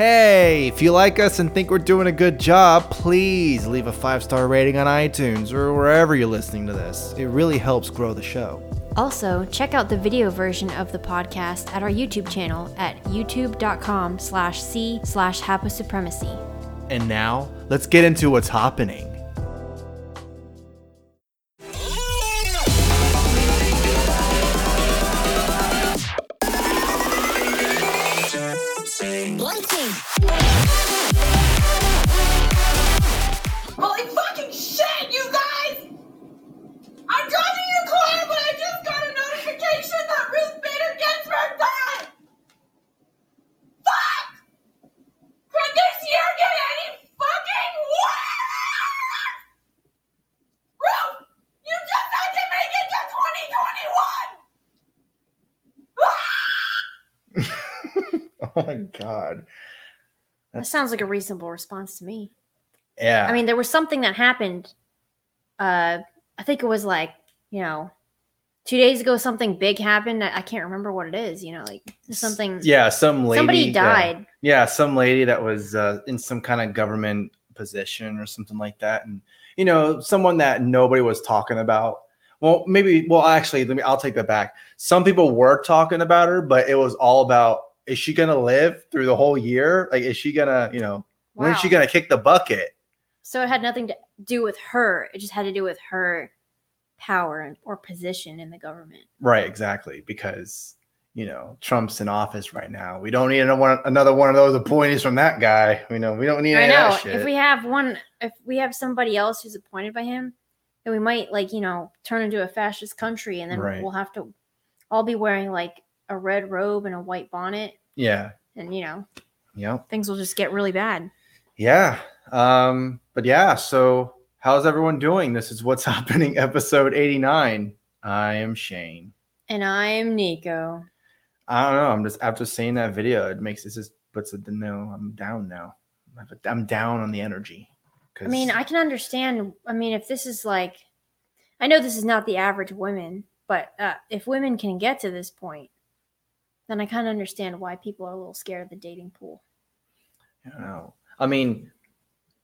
Hey, if you like us and think we're doing a good job, please leave a five star rating on iTunes or wherever you're listening to this. It really helps grow the show. Also, check out the video version of the podcast at our YouTube channel at youtube.com slash c slash supremacy. And now, let's get into what's happening. God. That sounds like a reasonable response to me. Yeah. I mean, there was something that happened. Uh, I think it was like, you know, two days ago, something big happened. I I can't remember what it is, you know, like something. yeah, some lady. Somebody yeah. died. Yeah, some lady that was uh, in some kind of government position or something like that, and you know, someone that nobody was talking about. Well, maybe. Well, actually, let me. I'll take that back. Some people were talking about her, but it was all about: is she gonna live through the whole year? Like, is she gonna, you know, when is she gonna kick the bucket? So it had nothing to do with her. It just had to do with her power and, or position in the government. Right, exactly. Because you know, Trump's in office right now. We don't need another one, another one of those appointees from that guy. You know, we don't need I any of know. that shit. If we have one, if we have somebody else who's appointed by him, then we might like you know turn into a fascist country, and then Right. we'll have to all be wearing like a red robe and a white bonnet, yeah. and you know yeah, things will just get really bad. Yeah. Um, but yeah, so how's everyone doing? This is what's happening, episode 89. I am Shane. And I'm Nico. I don't know. I'm just after seeing that video, it makes it just puts it no, I'm down now. I'm down on the energy. I mean, I can understand. I mean, if this is like, I know this is not the average women, but uh, if women can get to this point, then I kind of understand why people are a little scared of the dating pool. I. I mean,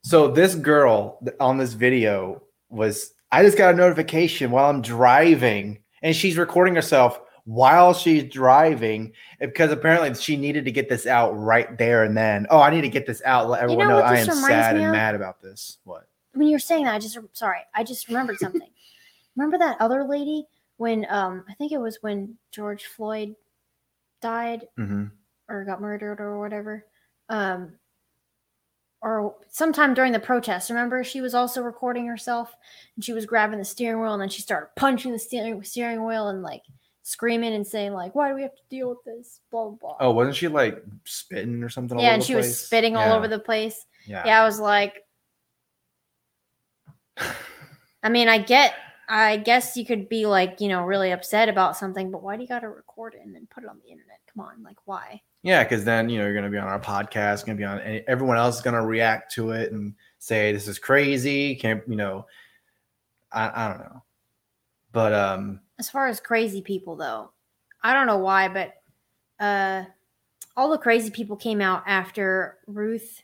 so this girl on this video was I just got a notification while I'm driving, and she's recording herself while she's driving because apparently she needed to get this out right there and then. Oh, I need to get this out. Let everyone know know, I am sad and mad about this. What? when you were saying that, I just sorry, I just remembered something. Remember that other lady when um I think it was when George Floyd died Mm-hmm. or got murdered or whatever. Um or sometime during the protest, remember she was also recording herself and she was grabbing the steering wheel and then she started punching the steering steering wheel and like screaming and saying like why do we have to deal with this blah blah blah. Oh, wasn't she like spitting or something? all yeah, and she was place? spitting all over the place. Yeah. yeah, I was like, I mean, I get, I guess you could be like, you know, really upset about something, but why do you got to record it and then put it on the internet? Come on, like, why? Yeah, because then you know you're gonna be on our podcast, gonna be on, and everyone else is gonna react to it and say this is crazy. Can't you know? I I don't know, but um, As far as crazy people, though, I don't know why, but uh, all the crazy people came out after Ruth.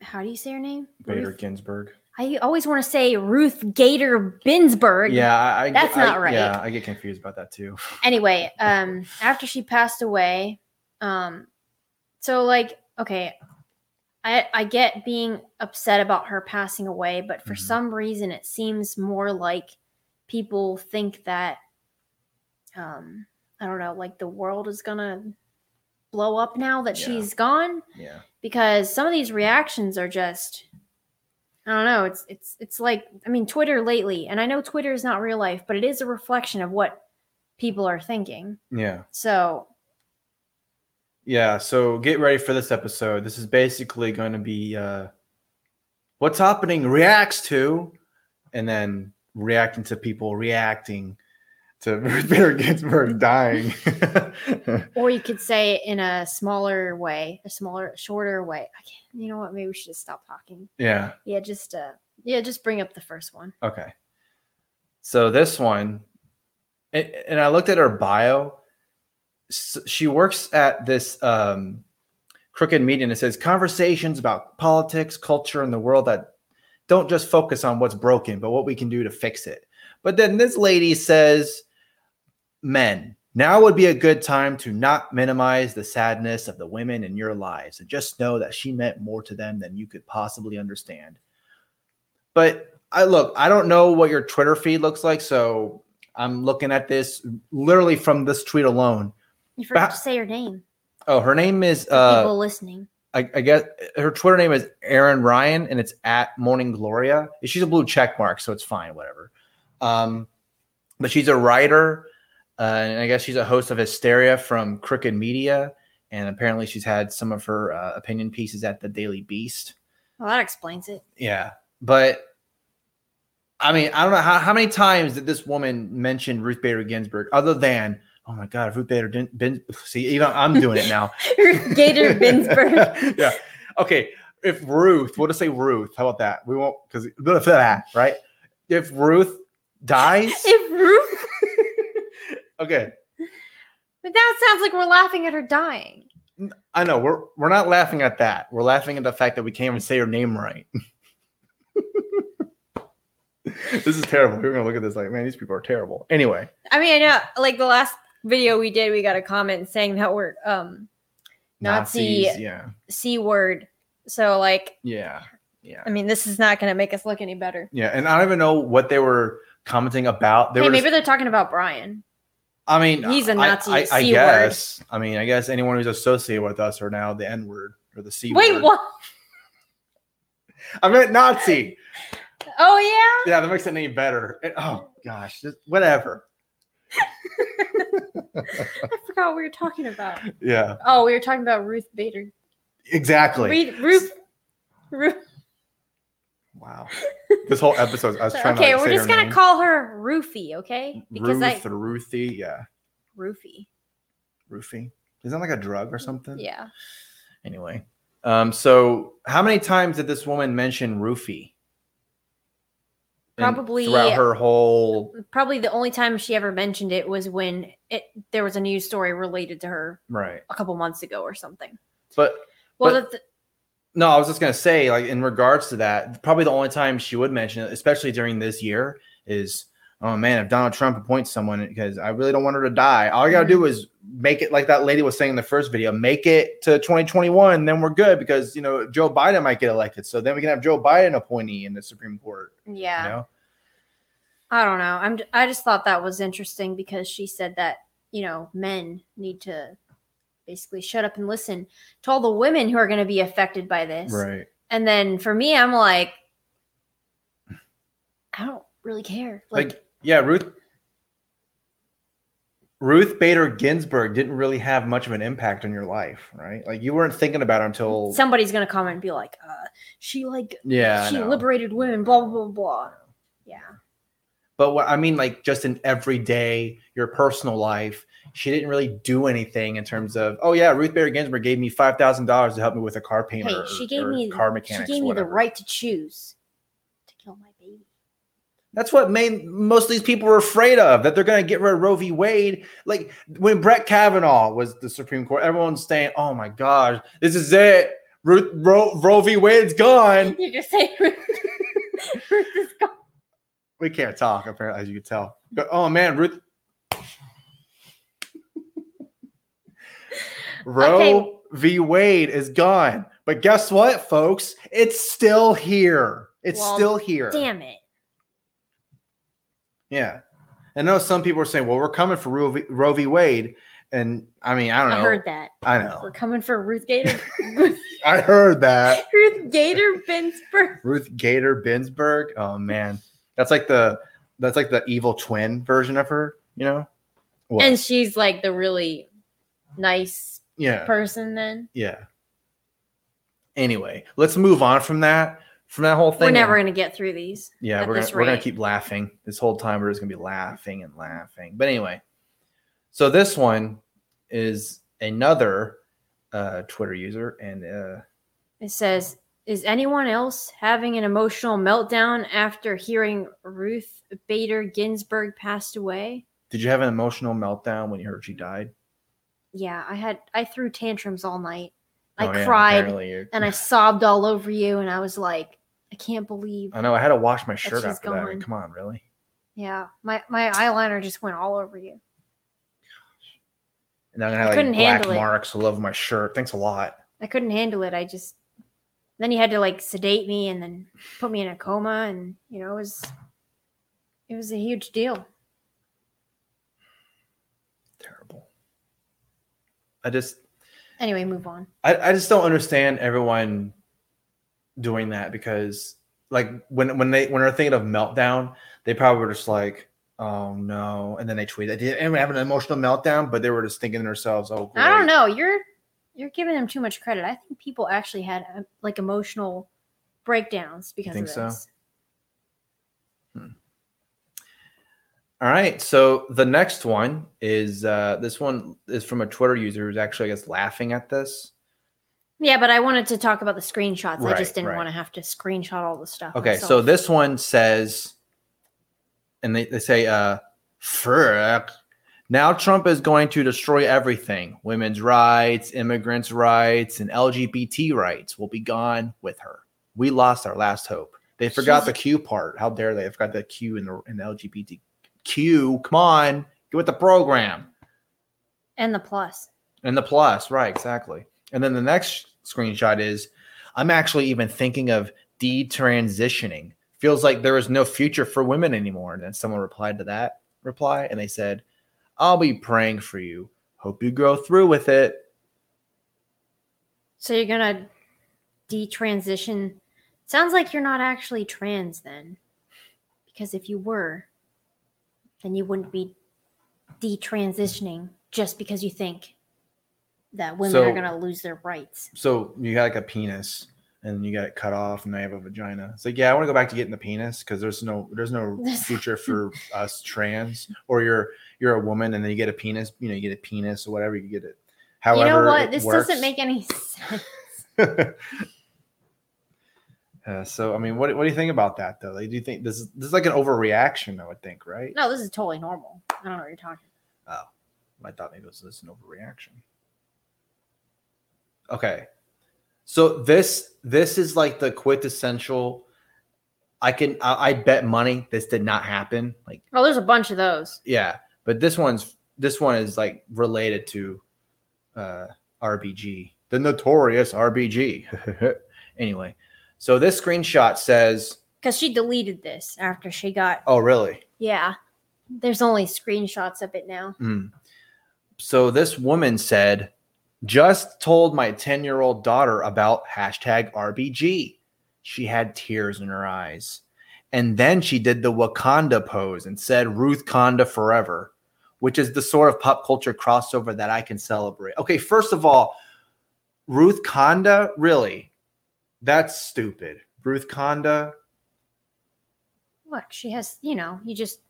How do you say her name? Bader Ruth? Ginsburg. I always want to say Ruth Gator Binsburg. Yeah, I, I That's I- not right. Yeah, I get confused about that too. anyway, um, after she passed away, um, so like, okay, I I get being upset about her passing away, but for Mhm. some reason, it seems more like people think that, um, I don't know, like the world is gonna blow up now that Yeah. she's gone Yeah, because some of these reactions are just I don't know, it's it's it's like I mean Twitter lately and I know Twitter is not real life, but it is a reflection of what people are thinking. yeah, So, yeah. So get ready for this episode. This is basically going to be uh, what's happening reacts to, and then reacting to people reacting to Ruth Bader Ginsburg dying. or you could say it in a smaller way, a smaller, shorter way. I can't, you know what? Maybe we should just stop talking. yeah. Yeah, just uh, yeah, just bring up the first one. Okay. So this one, and, and I looked at her bio. She works at this um, Crooked Media, and it says conversations about politics, culture, and the world that don't just focus on what's broken, but what we can do to fix it. But then this lady says, Men, now would be a good time to not minimize the sadness of the women in your lives and just know that she meant more to them than you could possibly understand. But I look, I don't know what your Twitter feed looks like, so I'm looking at this literally from this tweet alone. You forgot Ba- to say your name. Oh, her name is for uh people listening. I, I guess her Twitter name is Erin Ryan, and it's at Morning Gloria. She's a blue check mark, so it's fine, whatever. Um, but she's a writer, uh, and I guess she's a host of Hysteria from Crooked Media, and apparently she's had some of her uh, opinion pieces at the Daily Beast. Well, that explains it. Yeah, but I mean, I don't know how, how many times did this woman mention Ruth Bader Ginsburg, other than oh my God, Ruth Bader Gin- Bin- See, even I'm doing it now. Ruth Gator Binsberg. yeah. Okay. If Ruth, we'll just say Ruth. How about that? We won't because that right. If Ruth dies, if Ruth, okay. but that sounds like we're laughing at her dying. I know we're we're not laughing at that. We're laughing at the fact that we can't even say her name right. this is terrible. We're gonna look at this like, man, these people are terrible. Anyway, I mean, I know, like the last video we did, we got a comment saying that we're um Nazi Nazis, yeah, c word. So, like, yeah, yeah, I mean, this is not going to make us look any better. yeah. And I don't even know what they were commenting about. They hey, maybe just- they're talking about Brian. I mean, He's a Nazi I word. guess. I mean, I guess anyone who's associated with us are now the N word or the C word. Wait, word. what? I meant Nazi. Oh yeah. Yeah, that makes it any better. It- oh gosh, just, whatever. I forgot what we were talking about. Yeah, Oh, we were talking about Ruth Bader. exactly. Ruth. Ruth. Wow. This whole episode, I was trying Okay, to like, we're just gonna name. call her Roofie, okay? Because Ruth I or Ruthie. Yeah, Roofie. Roofie. Is that like a drug or something? Yeah. Anyway, um, so how many times did this woman mention Roofie? In- Probably- throughout her whole Probably the only time she ever mentioned it was when it there was a news story related to her right, a couple months ago or something. but Well, But- the, No, I was just gonna say, like in regards to that, probably the only time she would mention it, especially during this year, is oh man, if Donald Trump appoints someone, because I really don't want her to die. All you gotta do mm-hmm. is make it like that lady was saying in the first video, make it to 2021, then we're good because you know Joe Biden might get elected. So then we can have Joe Biden appointee in the Supreme Court. yeah. You know? I don't know. I'm I just thought that was interesting because she said that, you know, men need to basically shut up and listen to all the women who are going to be affected by this. Right. And then for me, I'm like I don't really care. Like, Like, yeah, Ruth Ruth Bader Ginsburg didn't really have much of an impact on your life, right? Like you weren't thinking about her until somebody's going to comment and be like, uh, she like yeah, she liberated women, blah blah blah blah. Yeah. But what I mean, like just in everyday, your personal life, she didn't really do anything in terms of, oh yeah, Ruth Bader Ginsburg gave me five thousand dollars to help me with a car payment. Hey, or, she gave me car she gave me the right to choose to kill my baby. That's what made most of these people were afraid of that they're going to get rid of Roe v. Wade. Like when Brett Kavanaugh was the Supreme Court, everyone's saying, "Oh my gosh, this is it. Ruth, Roe, Roe v. Wade's gone." You just say Ruth is gone. We can't talk apparently, as you can tell. But, oh man, Ruth. Roe Okay. v. Wade is gone. But guess what, folks? It's still here. It's Well, still here. Damn it. Yeah. I know some people are saying, well, we're coming for Roe v. Roe v. Wade. And I mean, I don't know. I heard that. I know. We're coming for Ruth Gator. I heard that. Ruth Gator Binsberg. Ruth Gator Binsberg. Oh man. That's like the that's like the evil twin version of her, you know? What? And she's like the really nice yeah. person then. Yeah. Anyway, let's move on from that. From that whole thing. We're never gonna get through these. Yeah, we're gonna we're keep laughing this whole time. We're just gonna be laughing and laughing. But anyway, so this one is another uh, Twitter user, and uh, It says, "Is anyone else having an emotional meltdown after hearing Ruth Bader Ginsburg passed away?" did you have an emotional meltdown when you heard she died? Yeah, I had I threw tantrums all night. I Oh, cried and I sobbed all over you, and I was like, I can't believe. I know I had to wash my shirt after that. I mean, come on, really? Yeah, my my eyeliner just went all over you. And I'm gonna I like couldn't black handle it. marks all over my shirt. Thanks a lot. I couldn't handle it. I just then you had to like sedate me and then put me in a coma, and you know it was it was a huge deal. Terrible. I just Anyway, move on. I, I just don't understand everyone doing that because like when when they when they're thinking of meltdown, they probably were just like, oh no, and then they tweet, I didn't have an emotional meltdown, but they were just thinking to themselves, oh, I don't know. You're you're giving them too much credit. I think people actually had uh, like emotional breakdowns because think of so? All right, so the next one is uh this one is from a Twitter user who's actually I guess laughing at this. Yeah, but I wanted to talk about the screenshots. I just didn't right. want to have to screenshot all the stuff. Okay, so this one says, and they, they say, uh, frick. Now Trump is going to destroy everything. Women's rights, immigrants' rights, and LGBT rights will be gone with her. We lost our last hope. They forgot She's- the Q part. How dare they? They forgot the Q in the in the LGBTQ. Come on, get with the program. and the plus. And the plus, right, exactly. And then the next screenshot is I'm actually even thinking of detransitioning. Feels like there is no future for women anymore. And then someone replied to that reply and they said, I'll be praying for you. Hope you go through with it. So you're gonna detransition. Sounds like you're not actually trans then, because if you were, then you wouldn't be detransitioning just because you think that women So- are gonna lose their rights. So you got like a penis and you got it cut off and you have a vagina. It's like, yeah, I want to go back to getting the penis because there's no there's no future for us trans. Or you're you're a woman and then you get a penis, you know, you get a penis or whatever, you get it. However, you know what? This works. doesn't make any sense. Uh, so I mean, what, what do you think about that though? Like, do you think this is this is like an overreaction? I would think, right? No, this is totally normal. I don't know what you're talking. Oh, I thought maybe it was this an overreaction. Okay, so this this is like the quintessential. I can I, I bet money this did not happen. Like Oh, there's a bunch of those. yeah, but this one's this one is like related to uh RBG, the notorious RBG. anyway, so this screenshot says, Because she deleted this after she got. "Oh, really?" Yeah. There's only screenshots of it now. Mm. So this woman said, just told my 10 year old daughter about hashtag RBG. She had tears in her eyes. And then she did the Wakanda pose and said, Ruth Conda forever, which is the sort of pop culture crossover that I can celebrate. Okay, first of all, Ruth Conda, really? That's stupid. Ruth Conda, Look, she has, you know, you just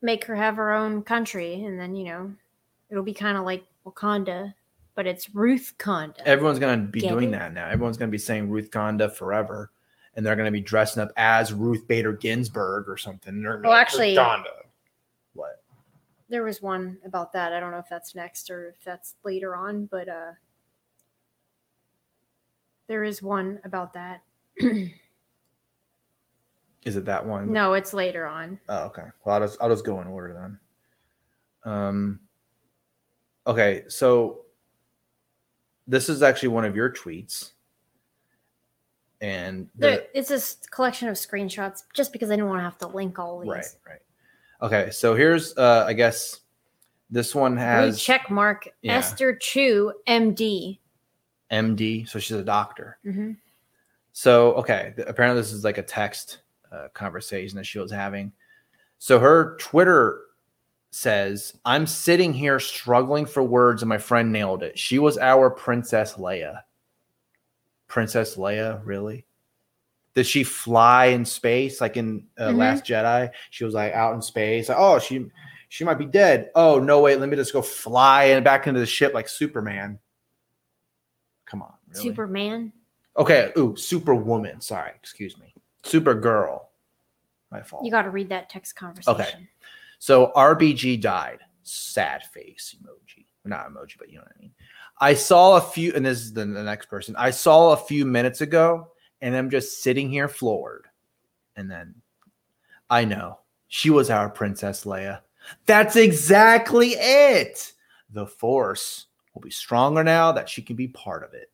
make her have her own country and then, you know, it'll be kind of like Wakanda, but it's Ruth Conda. Everyone's gonna be Get doing it? that now. Everyone's gonna be saying Ruth Conda forever, and they're gonna be dressing up as Ruth Bader Ginsburg or something. They're gonna be Well, actually- Ruth Conda. What? there was one about that. I don't know if that's next or if that's later on, but uh there is one about that. Is it that one? no, it's later on. Oh, okay. Well, I'll just I'll just go in order then. Um. Okay, so this is actually one of your tweets, and the, it's a collection of screenshots just because I didn't want to have to link all these. right, right. Okay, so here's uh, I guess this one has check mark Yeah. Esther Choo, MD. MD, so she's a doctor. hmm So, okay, apparently this is like a text uh, conversation that she was having. So her Twitter says, "I'm sitting here struggling for words, and my friend nailed it. She was our Princess Leia. Princess Leia, really? Did she fly in space like in uh, Mhm. Last Jedi? She was like out in space. Like, oh, she she might be dead. Oh no, wait, let me just go fly and back into the ship like Superman. Come on, really? Superman. Okay. Ooh, Superwoman. Sorry, excuse me. Supergirl. My fault. You got to read that text conversation. Okay. So RBG died. Sad face emoji. Not emoji, but you know what I mean. I saw a few, and this is the, the next person. I saw a few minutes ago, and I'm just sitting here floored. And then I know she was our Princess Leia. That's exactly it. The Force will be stronger now that she can be part of it.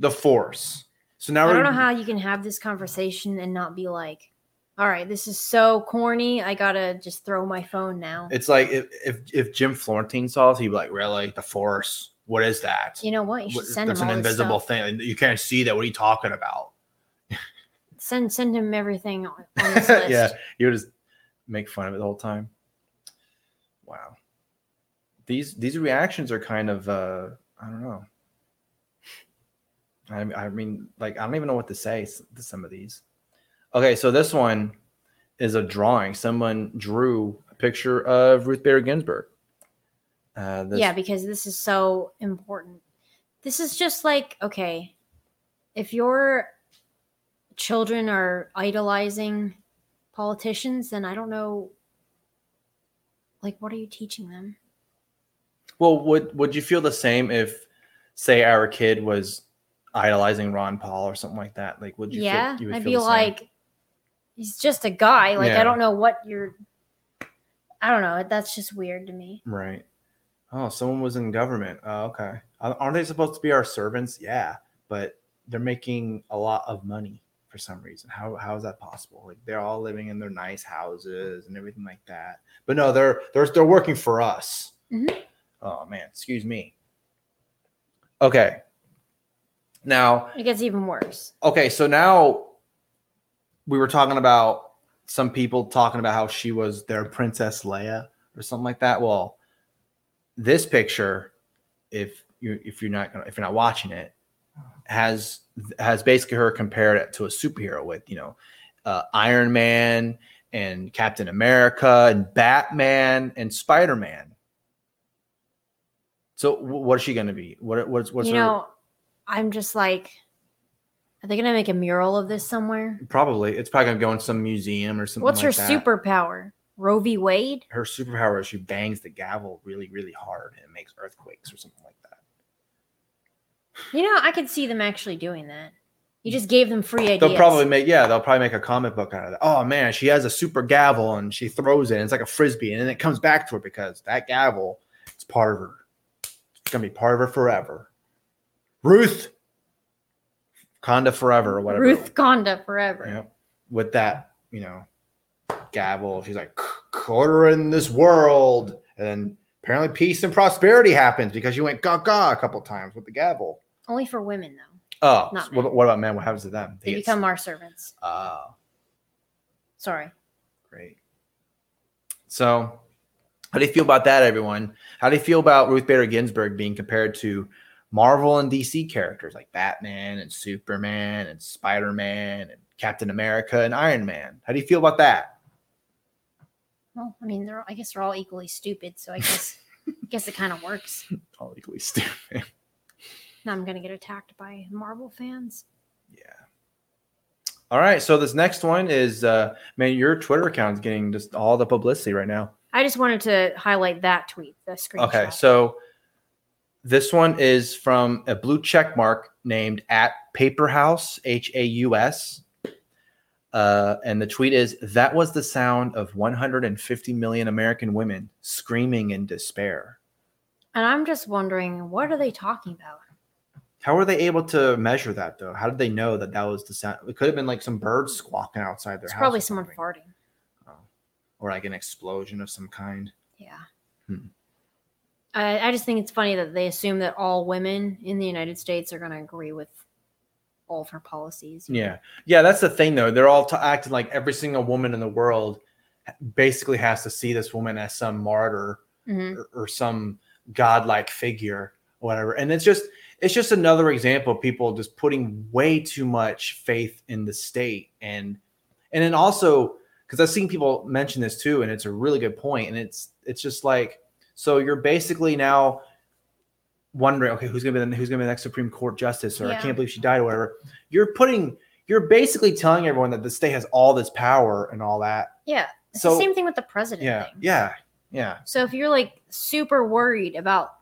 The Force. So now I don't know how you can have this conversation and not be like, all right, this is so corny. I gotta just throw my phone now. It's like if, if if Jim Florentine saw us, he'd be like, "Really, the Force? What is that? you know what? You should What- send That's him an invisible thing. You can't see that. What are you talking about?" Send send him everything on, on this list. yeah, you would just make fun of it the whole time. Wow, these these reactions are kind of uh I don't know. I I mean, like I don't even know what to say to some of these. Okay, so this one is a drawing. Someone drew a picture of Ruth Bader Ginsburg. Uh, this, yeah, because this is so important. This is just like, okay, if your children are idolizing politicians, then I don't know like what are you teaching them? Well, would would you feel the same if, say, our kid was idolizing Ron Paul or something like that? Like, would you? yeah, feel, you would I'd feel be like he's just a guy. Like Yeah. I don't know what you're I don't know. That's just weird to me. right? Oh, someone was in government. Oh, okay. Aren't they supposed to be our servants? Yeah, but they're making a lot of money for some reason. How how is that possible? Like they're all living in their nice houses and everything like that. But no, they're they're they're working for us. Mhm. Oh man, excuse me. Okay. Now, It gets even worse. okay, so now we were talking about some people talking about how she was their Princess Leia or something like that. Well, this picture, if you if you're not gonna, if you're not watching it, has has basically her compared to a superhero with you know uh, Iron Man and Captain America and Batman and Spider Man. So what is she going to be? What what's what's you her know, I'm just like are they gonna make a mural of this somewhere? probably it's probably going to go in some museum or something. What's her that. superpower? Roe v. Wade? her superpower is she bangs the gavel really, really hard and it makes earthquakes or something like that. You know, I could see them actually doing that. You mm. just gave them free ideas. They'll probably make yeah, they'll probably make a comic book out of that. Oh man, she has a super gavel and she throws it. And it's like a frisbee, and then it comes back to her because that gavel is part of her. It's gonna be part of her forever. Ruth Conda forever or whatever. Ruth Conda forever. Yeah. With that, you know, gavel, she's like quarter in this world, and apparently peace and prosperity happens because you went gaga a couple times with the gavel. Only for women though. Oh, Not so what, what about men? What happens to them? They get- become our servants. Oh, Sorry. great. So, how do you feel about that, everyone? How do you feel about Ruth Bader Ginsburg being compared to Marvel and DC characters like Batman and Superman and Spider Man and Captain America and Iron Man? How do you feel about that? Well, I mean, they're I guess they're all equally stupid, so I guess I guess it kind of works. All equally stupid. Now I'm gonna get attacked by Marvel fans. Yeah. All right. So this next one is, uh, man, your Twitter account is getting just all the publicity right now. I just wanted to highlight that tweet, the screenshot. Okay, so this one is from a blue check mark named at Paperhouse H A U S, uh, and the tweet is that was the sound of 150 million American women screaming in despair. and I'm just wondering, what are they talking about? How were they able to measure that though? How did they know that that was the sound? It could have been like some birds squawking outside their It's house, probably someone farting. Or like an explosion of some kind. Yeah. Hmm. I, I just think it's funny that they assume that all women in the United States are going to agree with all of her policies. Yeah, yeah, that's the thing though. They're all t- acting like every single woman in the world basically has to see this woman as some martyr Mhm. or, or some godlike figure, or whatever. And it's just it's just another example of people just putting way too much faith in the state and and then also because I've seen people mention this too, and it's a really good point. And it's it's just like so you're basically now wondering, okay, who's gonna be the who's gonna be the next Supreme Court justice, or I can't believe she died, or whatever. You're putting you're basically telling everyone that the state has all this power and all that. Yeah. It's So- the same thing with the president Yeah, thing. yeah, yeah. So if you're like super worried about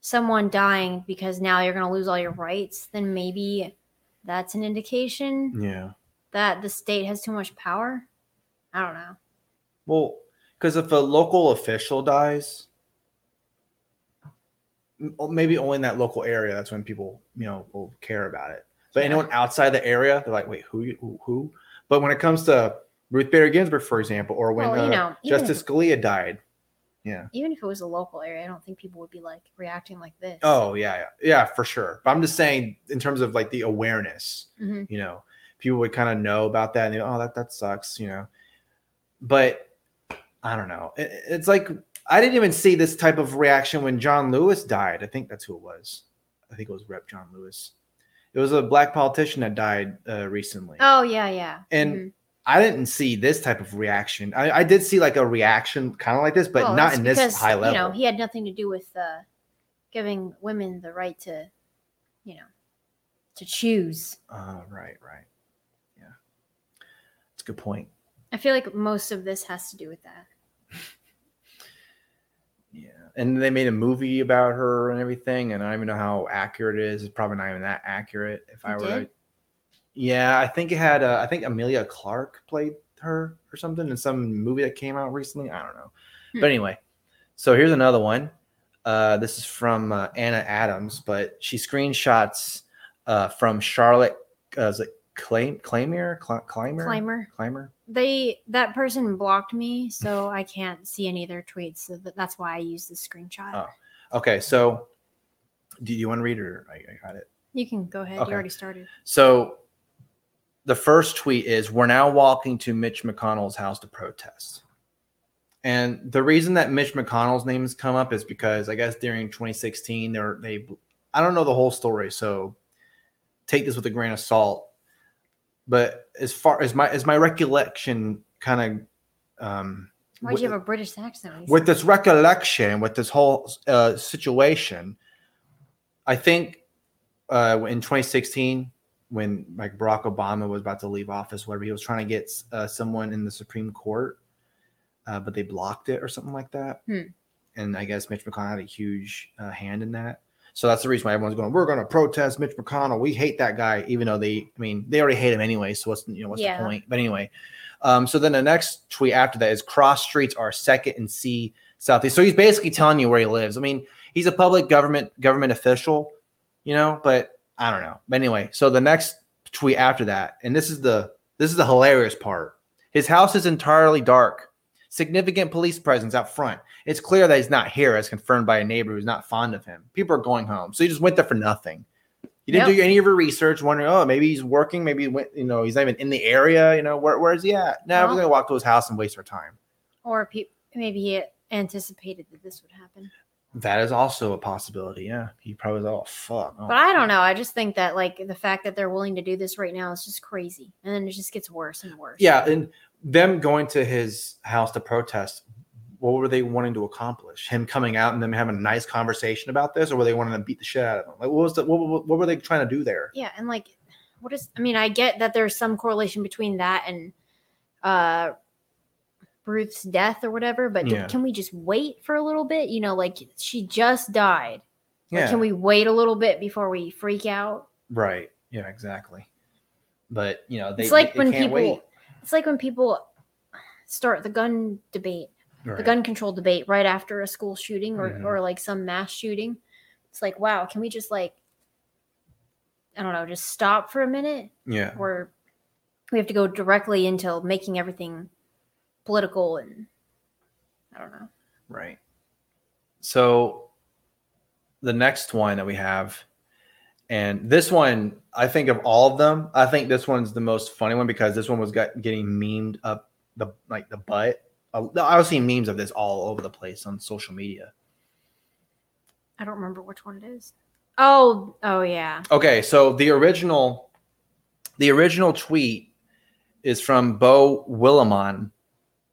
someone dying because now you're going to lose all your rights, then maybe that's an indication Yeah. that the state has too much power. I don't know. Well, because if a local official dies, maybe only in that local area, that's when people, you know, will care about it. But Yeah. anyone outside the area, they're like, wait, who, who, who? But when it comes to Ruth Bader Ginsburg, for example, or when Well, you uh, know, Justice if- Scalia died. Yeah. Even if it was a local area, I don't think people would be like reacting like this. Oh, yeah, yeah, yeah, for sure. But I'm just saying, in terms of like the awareness, hmm you know, people would kind of know about that and they oh, that, that sucks, you know. But I don't know. It- it's like I didn't even see this type of reaction when John Lewis died. I think that's who it was. I think it was Rep. John Lewis. It was a black politician that died uh, recently. Oh yeah, yeah. And Mhm. I didn't see this type of reaction. I, I did see like a reaction kind of like this, but Well, not in this because, high level. You know, he had nothing to do with uh, giving women the right to, you know, to choose. uh, right, right. Yeah. That's a good point. I feel like most of this has to do with that. Yeah, and they made a movie about her and everything, and I don't even know how accurate it is. It's probably not even that accurate. If I were to, yeah, I think it had. Uh, I think Emilia Clarke played her or something in some movie that came out recently. I don't know, Hmm. but anyway. So here's another one. Uh, this is from uh, Anna Adams, but she screenshots uh, from Charlotte. Uh, Claim Claimer Cl- Clymer Clymer. Clymer? They that person blocked me, so I can't see any of their tweets. So that, that's why I use this screenshot. Oh. Okay, so do you want to read it or I, I got it? You can go ahead. Okay. You already started. So the first tweet is We're now walking to Mitch McConnell's house to protest. And the reason that Mitch McConnell's name has come up is because I guess during 2016, they were, they, I don't know the whole story. So take this with a grain of salt. But as far as my, as my recollection kind of, um, Why'd with- you have a British accent? with this recollection, with this whole uh, situation, I think uh, in 2016, when like Barack Obama was about to leave office, whatever, he was trying to get uh, someone in the Supreme Court, uh, but they blocked it or something like that. Hmm. And I guess Mitch McConnell had a huge uh, hand in that. So that's the reason why everyone's going. We're going to protest Mitch McConnell. We hate that guy, even though they, I mean, they already hate him anyway. So what's you know what's Yeah. the point? But anyway, um, so then the next tweet after that is cross streets are second and C southeast. So he's basically telling you where he lives. I mean, he's a public government government official, you know, but I don't know. But anyway, so the next tweet after that, and this is the this is the hilarious part. His house is entirely dark. Significant police presence out front. It's clear that he's not here, as confirmed by a neighbor who's not fond of him. People are going home, so he just went there for nothing. You didn't Yep. do any of your research, wondering, oh, maybe he's working, maybe he went, you know, he's not even in the area. You know, where where is he at? No, Well- we're gonna walk to his house and waste our time. or pe- maybe he anticipated that this would happen. That is also a possibility. Yeah, he probably was. Oh fuck. Oh, But I don't know. I just think that like the fact that they're willing to do this right now is just crazy, and then it just gets worse and worse. Yeah, and them going to his house to protest. What were they wanting to accomplish? Him coming out and them having a nice conversation about this, or were they wanting to beat the shit out of him? Like, what was the what, what, what were they trying to do there? yeah, and like, what is? I mean, I get that there's some correlation between that and uh Ruth's death or whatever, but Yeah. can we just wait for a little bit? You know, like she just died. Like, Yeah, can we wait a little bit before we freak out? right. Yeah, exactly. But you know, they, it's like they when people. wait. It's like when people start the gun debate the gun control debate right after a school shooting or, or like some mass shooting. It's like, wow, can we just like, I don't know, just stop for a minute? Yeah, Or we have to go directly into making everything political and I don't know. Right. So the next one that we have, and this one, I think of all of them, I think this one's the most funny one because this one was got, getting memed up the like the butt. Uh, I was seeing memes of this all over the place on social media. I don't remember which one it is. Oh, oh yeah. Okay, so the original, the original tweet is from Bo Willimon,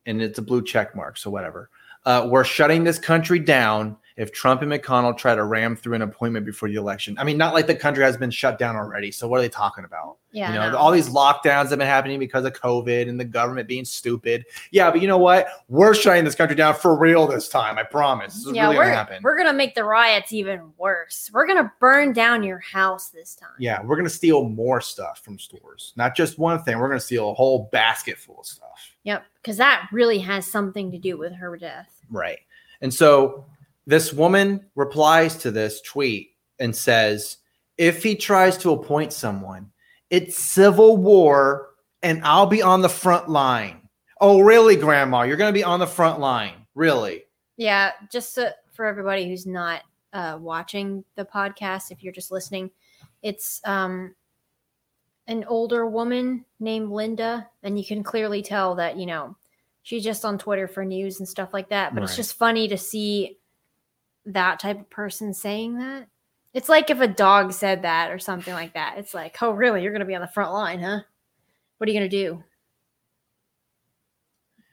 and it's a blue check mark, so whatever. Uh, we're shutting this country down. If Trump and McConnell try to ram through an appointment before the election. I mean, not like the country has been shut down already. So what are they talking about? Yeah, you know, no. all these lockdowns have been happening because of COVID and the government being stupid. Yeah, but you know what? We're shutting this country down for real this time. I promise. This is yeah, really we're gonna happen. we're gonna make the riots even worse. We're gonna burn down your house this time. yeah, we're gonna steal more stuff from stores. Not just one thing. We're gonna steal a whole basket full of stuff. Yep, because that really has something to do with her death. Right. And so this woman replies to this tweet and says, if he tries to appoint someone, it's civil war and I'll be on the front line. Oh, really, grandma? You're going to be on the front line. Really? Yeah, just so, for everybody who's not uh, watching the podcast, if you're just listening, it's um, an older woman named Linda, and you can clearly tell that you know she's just on Twitter for news and stuff like that. But it's just funny to see that type of person saying that. It's like if a dog said that or something like that. It's like, oh, really? You're going to be on the front line, huh? What are you going to do?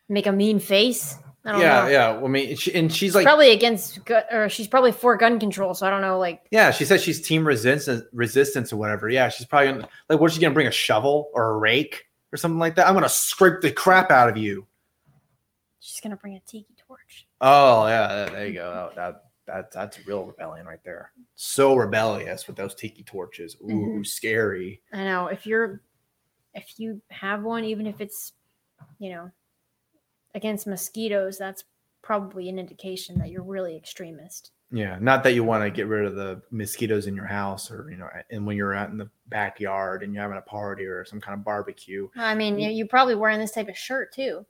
Make a mean face? I don't Yeah, know. yeah. Well, I mean, she, and she's like, probably against gu- or she's probably for gun control so i don't know like yeah, she says she's team resistance, resistance or whatever. Yeah, she's probably gonna, like, what's she going to bring? A shovel or a rake or something like that? I'm going to scrape the crap out of you. she's gonna bring a tiki torch Oh yeah, there you go. That, that, that that's real rebellion right there. So rebellious with those tiki torches. Ooh, Mhm. scary. i know if you're if you have one even if it's you know against mosquitoes that's probably an indication that you're really extremist Yeah, not that you want to get rid of the mosquitoes in your house or you know, and when you're out in the backyard and you're having a party or some kind of barbecue. i mean you- you're probably wearing this type of shirt too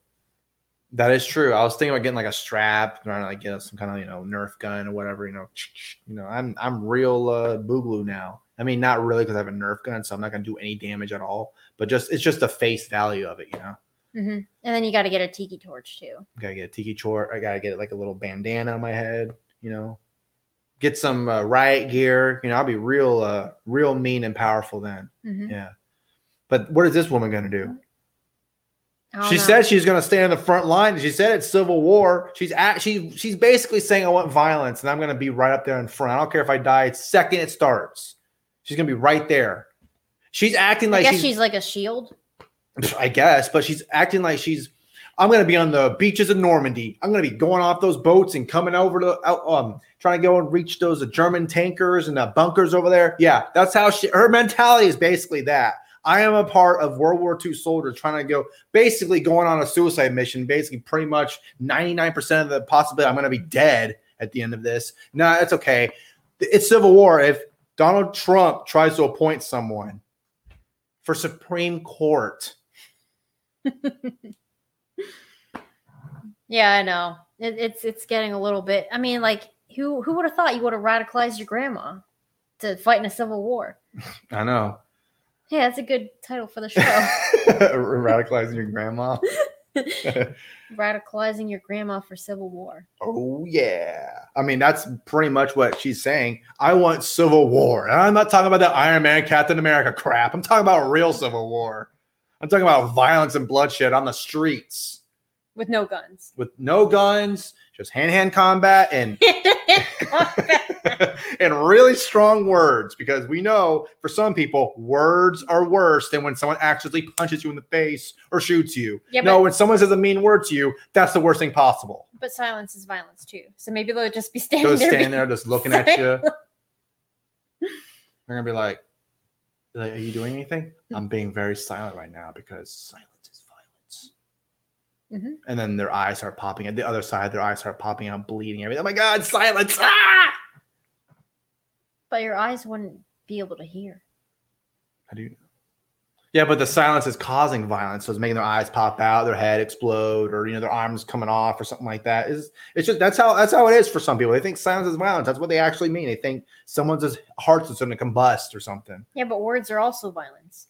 That is true. I was thinking about getting like a strap, trying to like get some kind of you know Nerf gun or whatever. You know, you know, I'm I'm real uh, boogaloo now. I mean, not really because I have a Nerf gun, so I'm not gonna do any damage at all. But just it's just the face value of it, you know. hmm and then you got to get a tiki torch too gotta get a tiki torch. I gotta get like a little bandana on my head, you know. Get some uh, riot gear. You know, I'll be real, uh, real mean and powerful then. hmm Yeah. But what is this woman gonna do? I She know. said she's gonna stay on the front line. She said it's civil war. She's at she she's basically saying I want violence and I'm gonna be right up there in front. I don't care if I die. It's second it starts. She's gonna be right there. She's acting i like guess she's, she's like a shield I guess, but she's acting like she's. I'm gonna be on the beaches of Normandy. I'm gonna be going off those boats and coming over to out, um trying to go and reach those uh, German tankers and the bunkers over there. Yeah, that's how she. Her mentality is basically that. I am a part of World War II soldiers trying to go, basically going on a suicide mission. Basically, pretty much 99% of the possibility I'm gonna be dead at the end of this. No, it's okay. It's civil war. If Donald Trump tries to appoint someone for Supreme Court. Yeah, I know. It, it's it's getting a little bit. I mean, like who who would have thought you would have radicalized your grandma to fight in a civil war? I know. Yeah, that's a good title for the show. Radicalizing your grandma. radicalizing your grandma for civil war. oh yeah. I mean, that's pretty much what she's saying. I want civil war. And I'm not talking about that Iron Man, Captain America crap. I'm talking about real civil war. I'm talking about violence and bloodshed on the streets with no guns. with no guns, just hand-hand combat and and really strong words because we know for some people words are worse than when someone actually punches you in the face or shoots you. Yeah, no, but- when someone says a mean word to you, that's the worst thing possible. but silence is violence too. So maybe they'll just be standing Just there. standing there just looking at you. They're gonna be like, like, "Are you doing anything?" I'm being very silent right now because silence is violence. Mhm. And then their eyes start popping. At the other side, their eyes start popping out, bleeding. Everything. Oh my god, silence! Ah! But your eyes wouldn't be able to hear. How do you? Yeah, but the silence is causing violence, so it's making their eyes pop out, their head explode, or you know their arms coming off, or something like that. Is it's just that's how that's how it is for some people. They think silence is violence. That's what they actually mean. They think someone's heart is going to combust or something. Yeah, but words are also violence.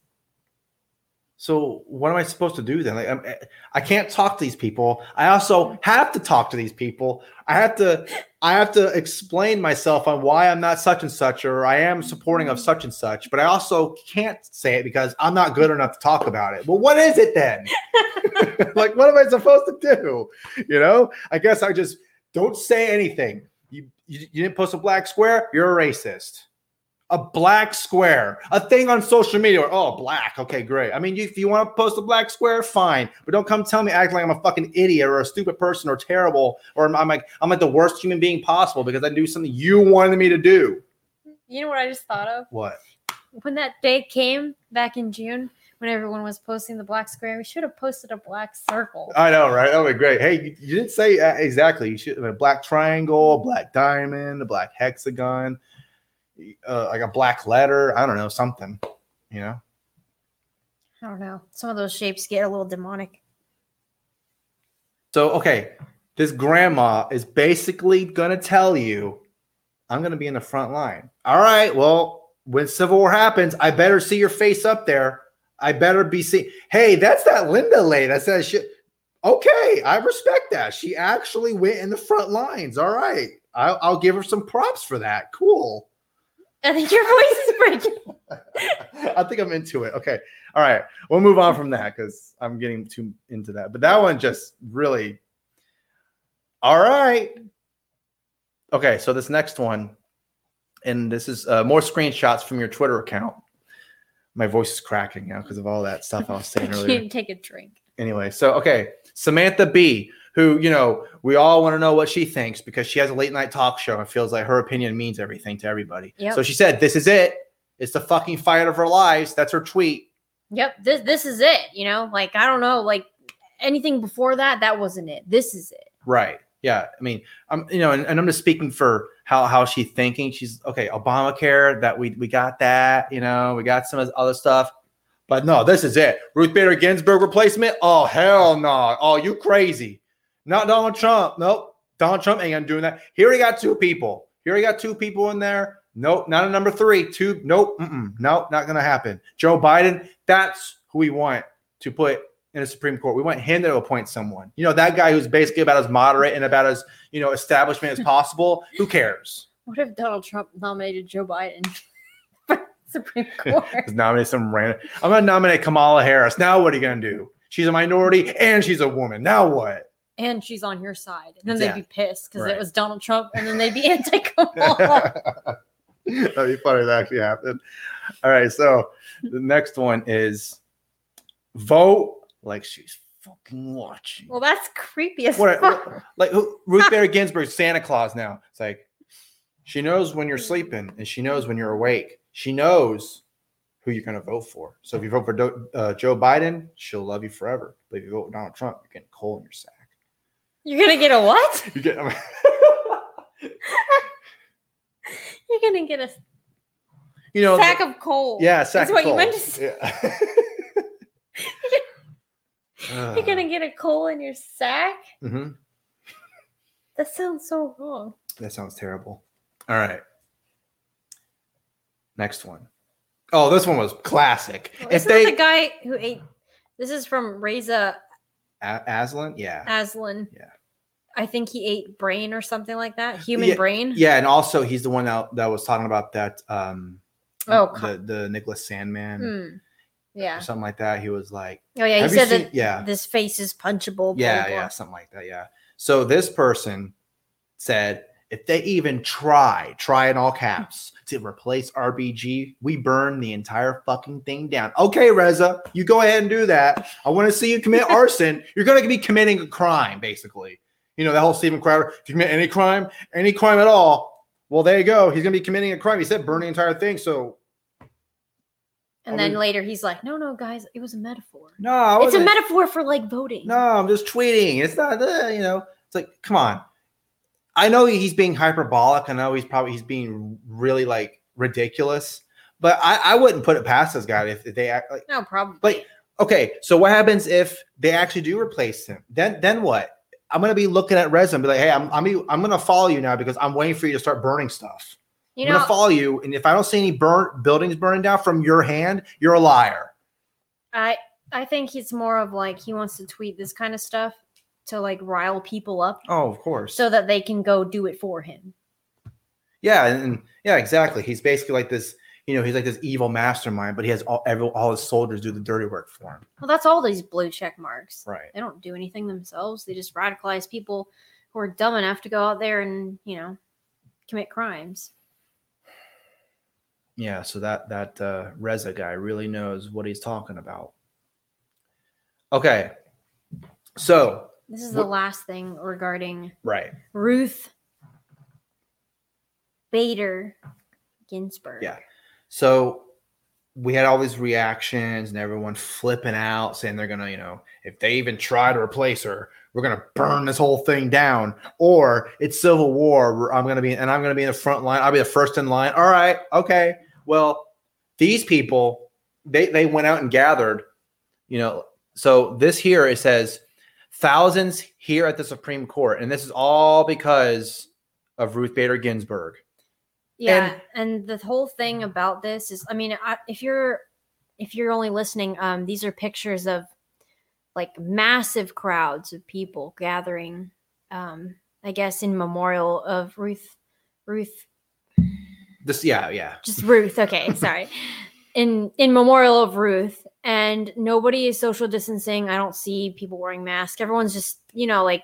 So what am I supposed to do then? Like, I'm, eh, I can't talk to these people. I also have to talk to these people. I have to, I have to explain myself on why I'm not such and such, or I am supporting of such and such. But I also can't say it because I'm not good enough to talk about it. Well, what is it then? like, what am I supposed to do? You know, I guess I just don't say anything. You you, you didn't post a black square, you're a racist. A black square, a thing on social media. Or, oh, black. Okay, great. I mean, you, if you want to post a black square, fine, but don't come tell me acting like I'm a fucking idiot or a stupid person or terrible or I'm, I'm like I'm like the worst human being possible because I do something you wanted me to do. You know what I just thought of? What? When that day came back in June, when everyone was posting the black square, we should have posted a black circle. I know, right? That would be great. Hey, you, you didn't say uh, exactly. You should have a black triangle, a black diamond, a black hexagon, uh, like a black letter. I don't know, something. You know. I don't know. Some of those shapes get a little demonic. So okay, this grandma is basically gonna tell you, I'm gonna be in the front line. All right. Well, when Civil War happens, I better see your face up there. I better be seen. Hey, that's that Linda lady that says shit. Okay, I respect that. She actually went in the front lines. All right. I'll, I'll give her some props for that. Cool. I think your voice is breaking. I think I'm into it. Okay. All right. We'll move on from that because I'm getting too into that. But that one just really. All right. Okay. So this next one, and this is uh, more screenshots from your Twitter account. My voice is cracking now because of all that stuff I was saying earlier. take a drink. Anyway, so okay, Samantha Bee, who you know we all want to know what she thinks because she has a late night talk show and feels like her opinion means everything to everybody. Yep. So she said, "This is it. It's the fucking fight of her lives." That's her tweet. Yep, this this is it. You know, like I don't know, like anything before that, that wasn't it. This is it. Right. Yeah. I mean, I'm you know, and, and I'm just speaking for how how she's thinking. She's okay. Obamacare. That we we got that. You know, we got some other stuff. But no, this is it. Ruth Bader Ginsburg replacement. Oh hell no! Oh, you crazy? Not Donald Trump. Nope. Donald Trump ain't gonna do that. Here we got two people. Here we got two people in there. Nope, not a number three. Two. Nope. Mm-mm, nope, not gonna happen. Joe Biden. That's who we want to put in the Supreme Court. We want him to appoint someone. You know, that guy who's basically about as moderate and about as you know establishment as possible. Who cares? What if Donald Trump nominated Joe Biden for Supreme Court? Nominate some random. I'm gonna nominate Kamala Harris. Now what are you gonna do? She's a minority and she's a woman. Now what? And she's on your side. And then they'd be pissed because Right. it was Donald Trump, and then they'd be anti-Kamala. That'd be funny if that actually happened. All right, so the next one is vote like she's fucking watching. well, that's creepy as What, fuck. like Ruth Bader Ginsburg, Santa Claus. Now it's like she knows when you're sleeping and she knows when you're awake. She knows who you're going to vote for. So if you vote for Do- uh, Joe Biden, she'll love you forever. But if you vote for Donald Trump, you're getting coal in your sack. You're gonna get a what? You get. You're gonna get a you know. sack of coal. yeah, sack That's of what you meant to say. Yeah. You're gonna get a coal in your sack. hmm That sounds so wrong. That sounds terrible. All right. Next one. Oh, this one was classic. Well, if they the guy who ate? This is from Reza A- Aslan, yeah, Aslan. Yeah. I think he ate brain or something like that. Human Yeah, brain. yeah, and also he's the one that, that was talking about that. Um, Oh, the the Nicholas Sandmann Hmm. Yeah. or something like that. He was like, Oh yeah. He said seen- that yeah. this face is punchable. Blah, yeah, blah. yeah, something like that. Yeah. So this person said, if they even try, try in all caps to replace RBG, we burn the entire fucking thing down. Okay, Reza, you go ahead and do that. I want to see you commit arson. You're going to be committing a crime, basically. You know, that whole Steven Crowder, if you commit any crime, any crime at all, well, there you go. He's going to be committing a crime. He said burn the entire thing. So, And then mean- later he's like, "No, no, guys, it was a metaphor. no, It's a metaphor for like voting." No, I'm just tweeting. It's not, uh, you know, it's like, come on. I know he's being hyperbolic. I know he's probably he's being really like ridiculous, but I, I wouldn't put it past this guy if, if they act like No, probably. But okay. So what happens if they actually do replace him? Then then what? I'm gonna be looking at and be like, hey, I'm I'm I'm gonna follow you now because I'm waiting for you to start burning stuff. you I'm know, gonna follow you, and if I don't see any burnt buildings burning down from your hand, you're a liar. I I think he's more of like he wants to tweet this kind of stuff to like rile people up Oh, of course. so that they can go do it for him. Yeah, and, and- yeah, exactly. He's basically like this, you know, he's like this evil mastermind, but he has all every, all his soldiers do the dirty work for him. Well, that's all these blue check marks. Right. They don't do anything themselves. They just radicalize people who are dumb enough to go out there and you know commit crimes. Yeah, so that that uh, Reza guy really knows what he's talking about. Okay, so This is the last thing regarding right, Ruth Bader Ginsburg. Yeah. so we had all these reactions and everyone flipping out, saying they're gonna, you know, if they even try to replace her, we're gonna burn this whole thing down, or it's civil war. I'm gonna be, and I'm gonna be in the front line. I'll be the first in line. All right, okay. Well, these people, they they went out and gathered, you know. So this here it says thousands here at the Supreme Court, and this is all because of Ruth Bader Ginsburg. Yeah, and, the whole thing about this is, I mean, I, if you're if you're only listening, um, these are pictures of like massive crowds of people gathering, um, I guess, in memorial of Ruth, Ruth, This, yeah, yeah. just Ruth. Okay, sorry, in in memorial of Ruth, and nobody is social distancing. I don't see people wearing masks. Everyone's just, you know, like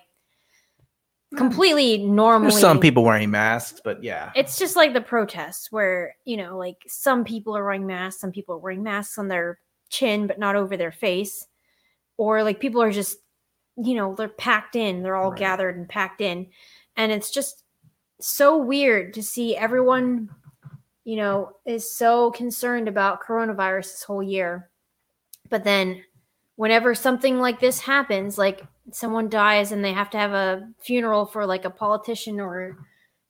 hmm. completely normal. There's some people wearing masks, but yeah. it's just like the protests where you know like some people are wearing masks some people are wearing masks on their chin but not over their face or like people are just you know they're packed in they're all Right. gathered and packed in and it's just so weird to see everyone you know is so concerned about coronavirus this whole year but then whenever something like this happens like someone dies and they have to have a funeral for like a politician or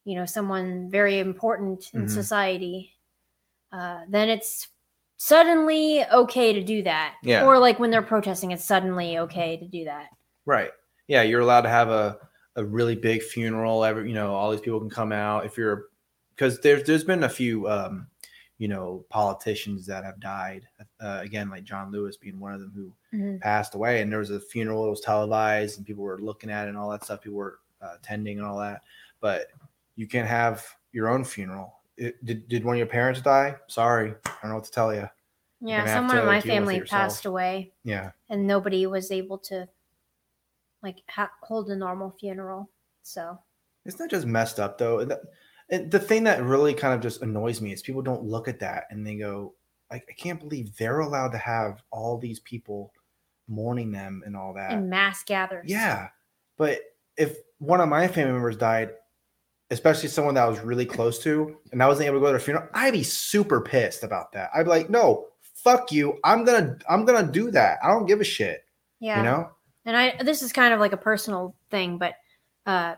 you know someone very important in Mhm. society uh, then it's suddenly okay to do that Yeah. or like when they're protesting it's suddenly okay to do that Right. Yeah, you're allowed to have a, a really big funeral. Every you know, all these people can come out if you're because there's there's been a few um, you know politicians that have died. Uh, again, like John Lewis being one of them who Mhm. passed away, and there was a funeral. It was televised, and people were looking at it and all that stuff. People were uh, attending and all that. But you can't have your own funeral. It, did did one of your parents die? Sorry, I don't know what to tell you. yeah someone in my deal with it family passed away Yeah. and nobody was able to like ha- hold a normal funeral so it's not just messed up though? And the thing that really kind of just annoys me is people don't look at that and they go, I, I can't believe they're allowed to have all these people mourning them and all that. in mass gatherings yeah. But if one of my family members died, especially someone that I was really close to, and I wasn't able to go to their funeral, I'd be super pissed about that. I'd be like, no, fuck you. I'm gonna I'm gonna do that. I don't give a shit. yeah You know? and i this is kind of like a personal thing but uh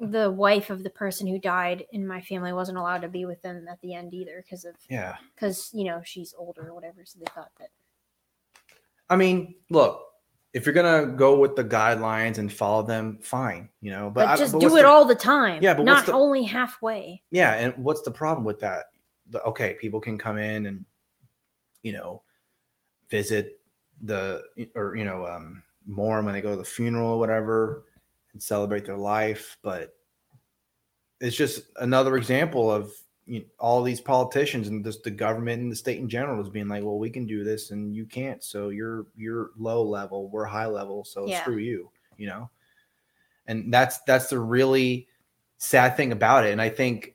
the wife of the person who died in my family wasn't allowed to be with them at the end either because of Yeah. because you know she's older or whatever so they thought that I mean, look, if you're gonna go with the guidelines and follow them, fine, you know. But, but, I- just but do it the- all the time Yeah, but not the- only halfway Yeah, and what's the problem with that? The, okay, people can come in and you know visit the or you know um mourn when they go to the funeral or whatever and celebrate their life, but it's just another example of you know, all these politicians and just the government and the state in general is being like, well, we can do this and you can't, so you're you're low level, we're high level, so Yeah. screw you, you know. And that's that's the really sad thing about it, and I think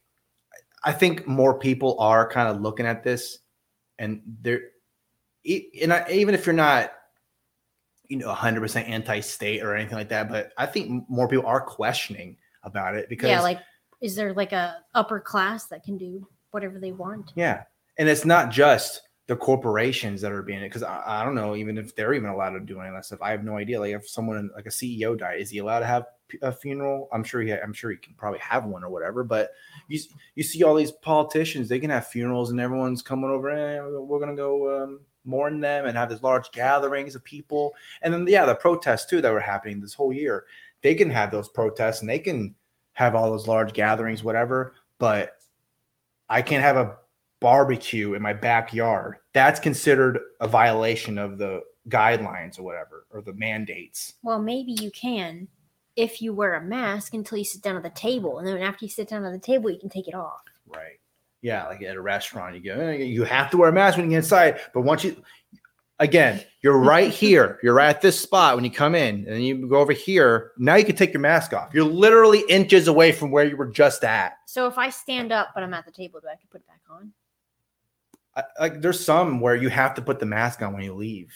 I think more people are kind of looking at this, and they're, and I, even if you're not, you know, 100% anti-state or anything like that, but I think more people are questioning about it because, yeah like is there like a upper class that can do whatever they want yeah, and it's not just the corporations that are being it because I, I don't know even if they're even allowed to do any of that stuff. I have no idea. Like if someone like a CEO died, is he allowed to have a funeral? I'm sure he, I'm sure he can probably have one or whatever. But you you see all these politicians, they can have funerals and everyone's coming over. Eh, we're gonna go um, mourn them and have these large gatherings of people. And then yeah, the protests too that were happening this whole year. They can have those protests and they can have all those large gatherings, whatever. But I can't have a barbecue in my backyard. That's considered a violation of the guidelines or whatever, or the mandates. well maybe you can if you wear a mask until you sit down at the table and then after you sit down at the table you can take it off Right. Yeah, like at a restaurant, you go, "Eh, you have to wear a mask when you get inside. But once you, Again, you're right here. You're right at this spot when you come in, and you go over here. Now you can take your mask off. You're literally inches away from where you were just at. So if I stand up but I'm at the table, do I have to put it back on? I, like there's some where you have to put the mask on when you leave.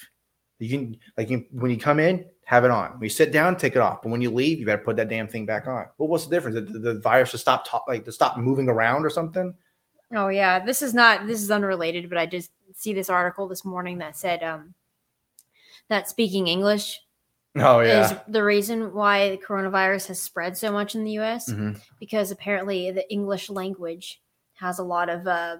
You can like you, when you come in, have it on. When you sit down, take it off. But when you leave, you better put that damn thing back on. Well, what's the difference? The, the virus to stop ta- like to stop moving around or something? Oh yeah, this is not this is unrelated, but I just see this article this morning that said um that speaking English Oh is the reason why the coronavirus has spread so much in the US Mhm. because apparently the English language has a lot of uh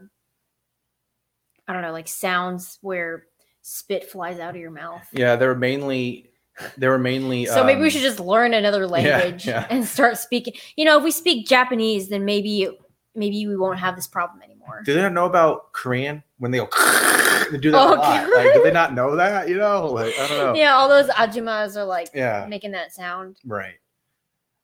I don't know, like sounds where spit flies out of your mouth. Yeah, they're mainly they were mainly So maybe we um, should just learn another language yeah. and start speaking. You know, if we speak Japanese, then maybe maybe we won't have this problem anymore. Do they not know about Korean when they go they do that a oh, lot? Like, do they not know that? You know, like I don't know. Yeah, all those ajumas are like Yeah. making that sound. Right.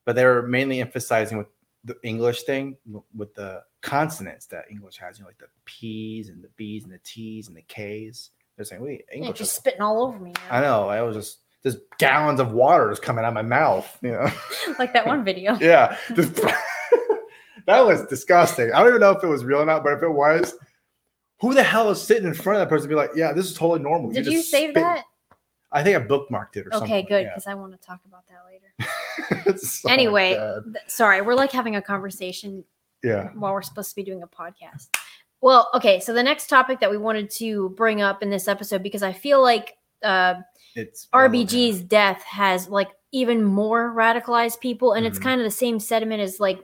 But they were mainly emphasizing with the English thing with the consonants that English has, you know, like the P's and the B's and the T's and the K's. They're saying, wait, Yeah, English just is spitting all over me. I know. I was just there's gallons of water is coming out of my mouth, you know. Like that one video. yeah. just- that was disgusting. I don't even know if it was real or not, but if it was, who the hell is sitting in front of that person be like, yeah, this is totally normal. Did just you save spit- that? I think I bookmarked it or something. Okay, good, Yeah. because I want to talk about that later. So Anyway, th- sorry, we're like having a conversation yeah. while we're supposed to be doing a podcast. Well, okay, so the next topic that we wanted to bring up in this episode, because I feel like uh, It's RBG's death has like even more radicalized people, and it's Mhm. kind of the same sentiment as like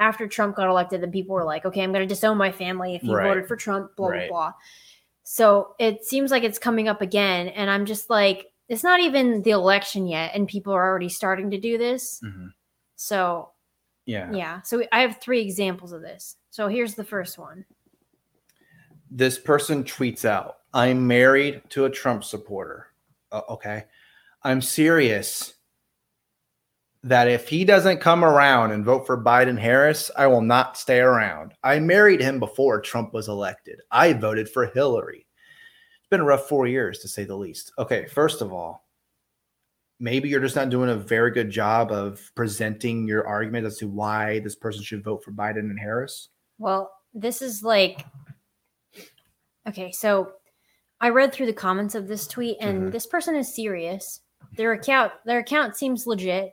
after Trump got elected, then people were like, okay, I'm going to disown my family if you Right. voted for Trump, blah Right. blah blah. So it seems like it's coming up again, and I'm just like, it's not even the election yet, and people are already starting to do this. Mhm. So Yeah. yeah, so I have three examples of this. So here's the first one. This person tweets out, I'm married to a Trump supporter. Uh, okay. I'm serious that if he doesn't come around and vote for Biden Harris, I will not stay around. I married him before Trump was elected. I voted for Hillary. It's been a rough four years to say the least. Okay, first of all, maybe you're just not doing a very good job of presenting your argument as to why this person should vote for Biden and Harris. Well, this is like okay, so I read through the comments of this tweet and Mhm. this person is serious. Their account their account seems legit.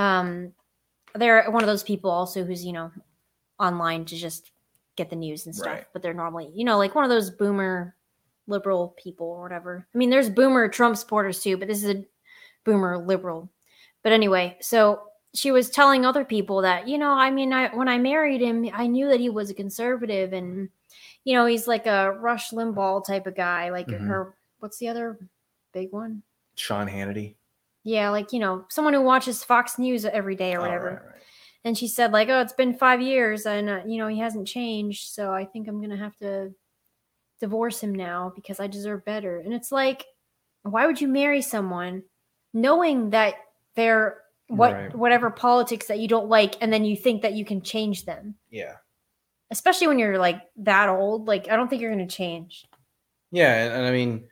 Um they're one of those people also who's, you know, online to just get the news and stuff, Right. but they're normally, you know, like one of those boomer liberal people or whatever. I mean, there's boomer Trump supporters too, but this is a boomer liberal. But anyway, so she was telling other people that, you know, I mean, I when I married him, I knew that he was a conservative and you know, he's like a Rush Limbaugh type of guy, like Mhm. her what's the other big one? Sean Hannity. Yeah, like, you know, someone who watches Fox News every day or Oh, whatever. right, right. And she said like, "Oh, it's been 5 years and uh, you know, he hasn't changed, so I think I'm going to have to divorce him now because I deserve better." And it's like, why would you marry someone knowing that they're what Right. whatever politics that you don't like and then you think that you can change them? Yeah. Especially when you're like that old, like I don't think you're going to change. Yeah, and, and I mean,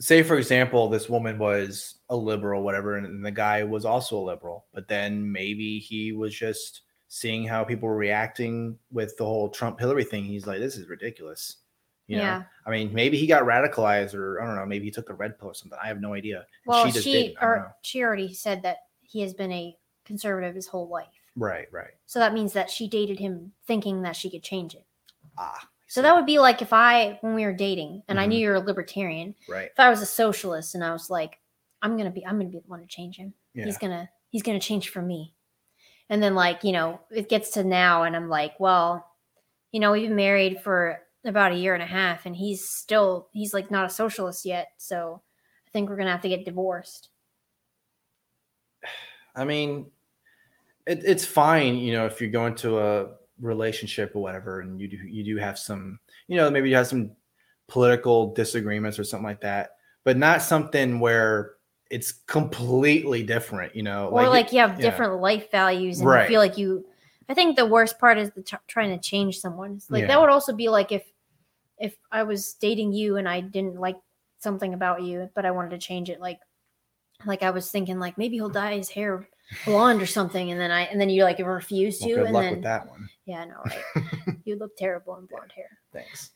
say for example, this woman was a liberal, whatever, and, the guy was also a liberal, but then maybe he was just seeing how people were reacting with the whole Trump Hillary thing. He's like, this is ridiculous. You know? Yeah. I mean, maybe he got radicalized, or I don't know, maybe he took the red pill or something. I have no idea. Well, just she didn't. I don't know. or she already said that he has been a conservative his whole life. Right, right. So that means that she dated him thinking that she could change it. Ah, So that would be like if I, when we were dating, and I Mhm. knew you're a libertarian, right. if I was a socialist and I was like, I'm gonna be, I'm gonna be the one to change him. Yeah. He's gonna, he's gonna change for me. And then like, you know, it gets to now, and I'm like, well, you know, we've been married for about a year and a half, and he's still, he's like not a socialist yet. So I think we're gonna have to get divorced. I mean, it, it's fine, you know, if you're going to a relationship or whatever, and you do you do have some, you know, maybe you have some political disagreements or something like that, but not something where it's completely different, you know, or like you have yeah. different life values and Right. you feel like you i think the worst part is the t- trying to change someone It's like Yeah. that would also be like if if i was dating you and i didn't like something about you, but I wanted to change it. Like, like I was thinking, like maybe he'll dye his hair blonde or something, and then I and then you like refuse to, good and luck then with that one. yeah, no, right? you look terrible in blonde hair. Thanks.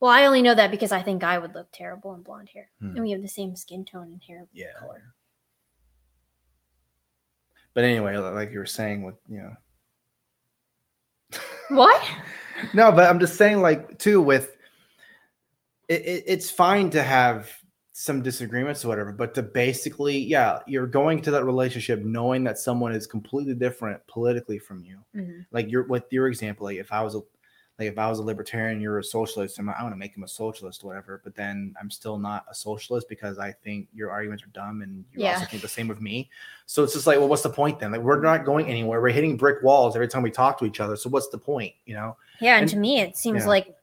Well, I only know that because I think I would look terrible in blonde hair, Hmm. and we have the same skin tone and hair Yeah. color. But anyway, like you were saying, with you know, What? no, but I'm just saying, like, too, with it, it, it's fine to have some disagreements or whatever, but to basically, yeah, you're going to that relationship knowing that someone is completely different politically from you. Mhm. Like your with your example, like if I was a like if I was a libertarian, you're a socialist, I'm, I want to make him a socialist or whatever, but then I'm still not a socialist because I think your arguments are dumb and you also think the same of me. So it's just like, well, what's the point then? Like we're not going anywhere. We're hitting brick walls every time we talk to each other. So what's the point? You know? Yeah, and, And- to me, it seems yeah. like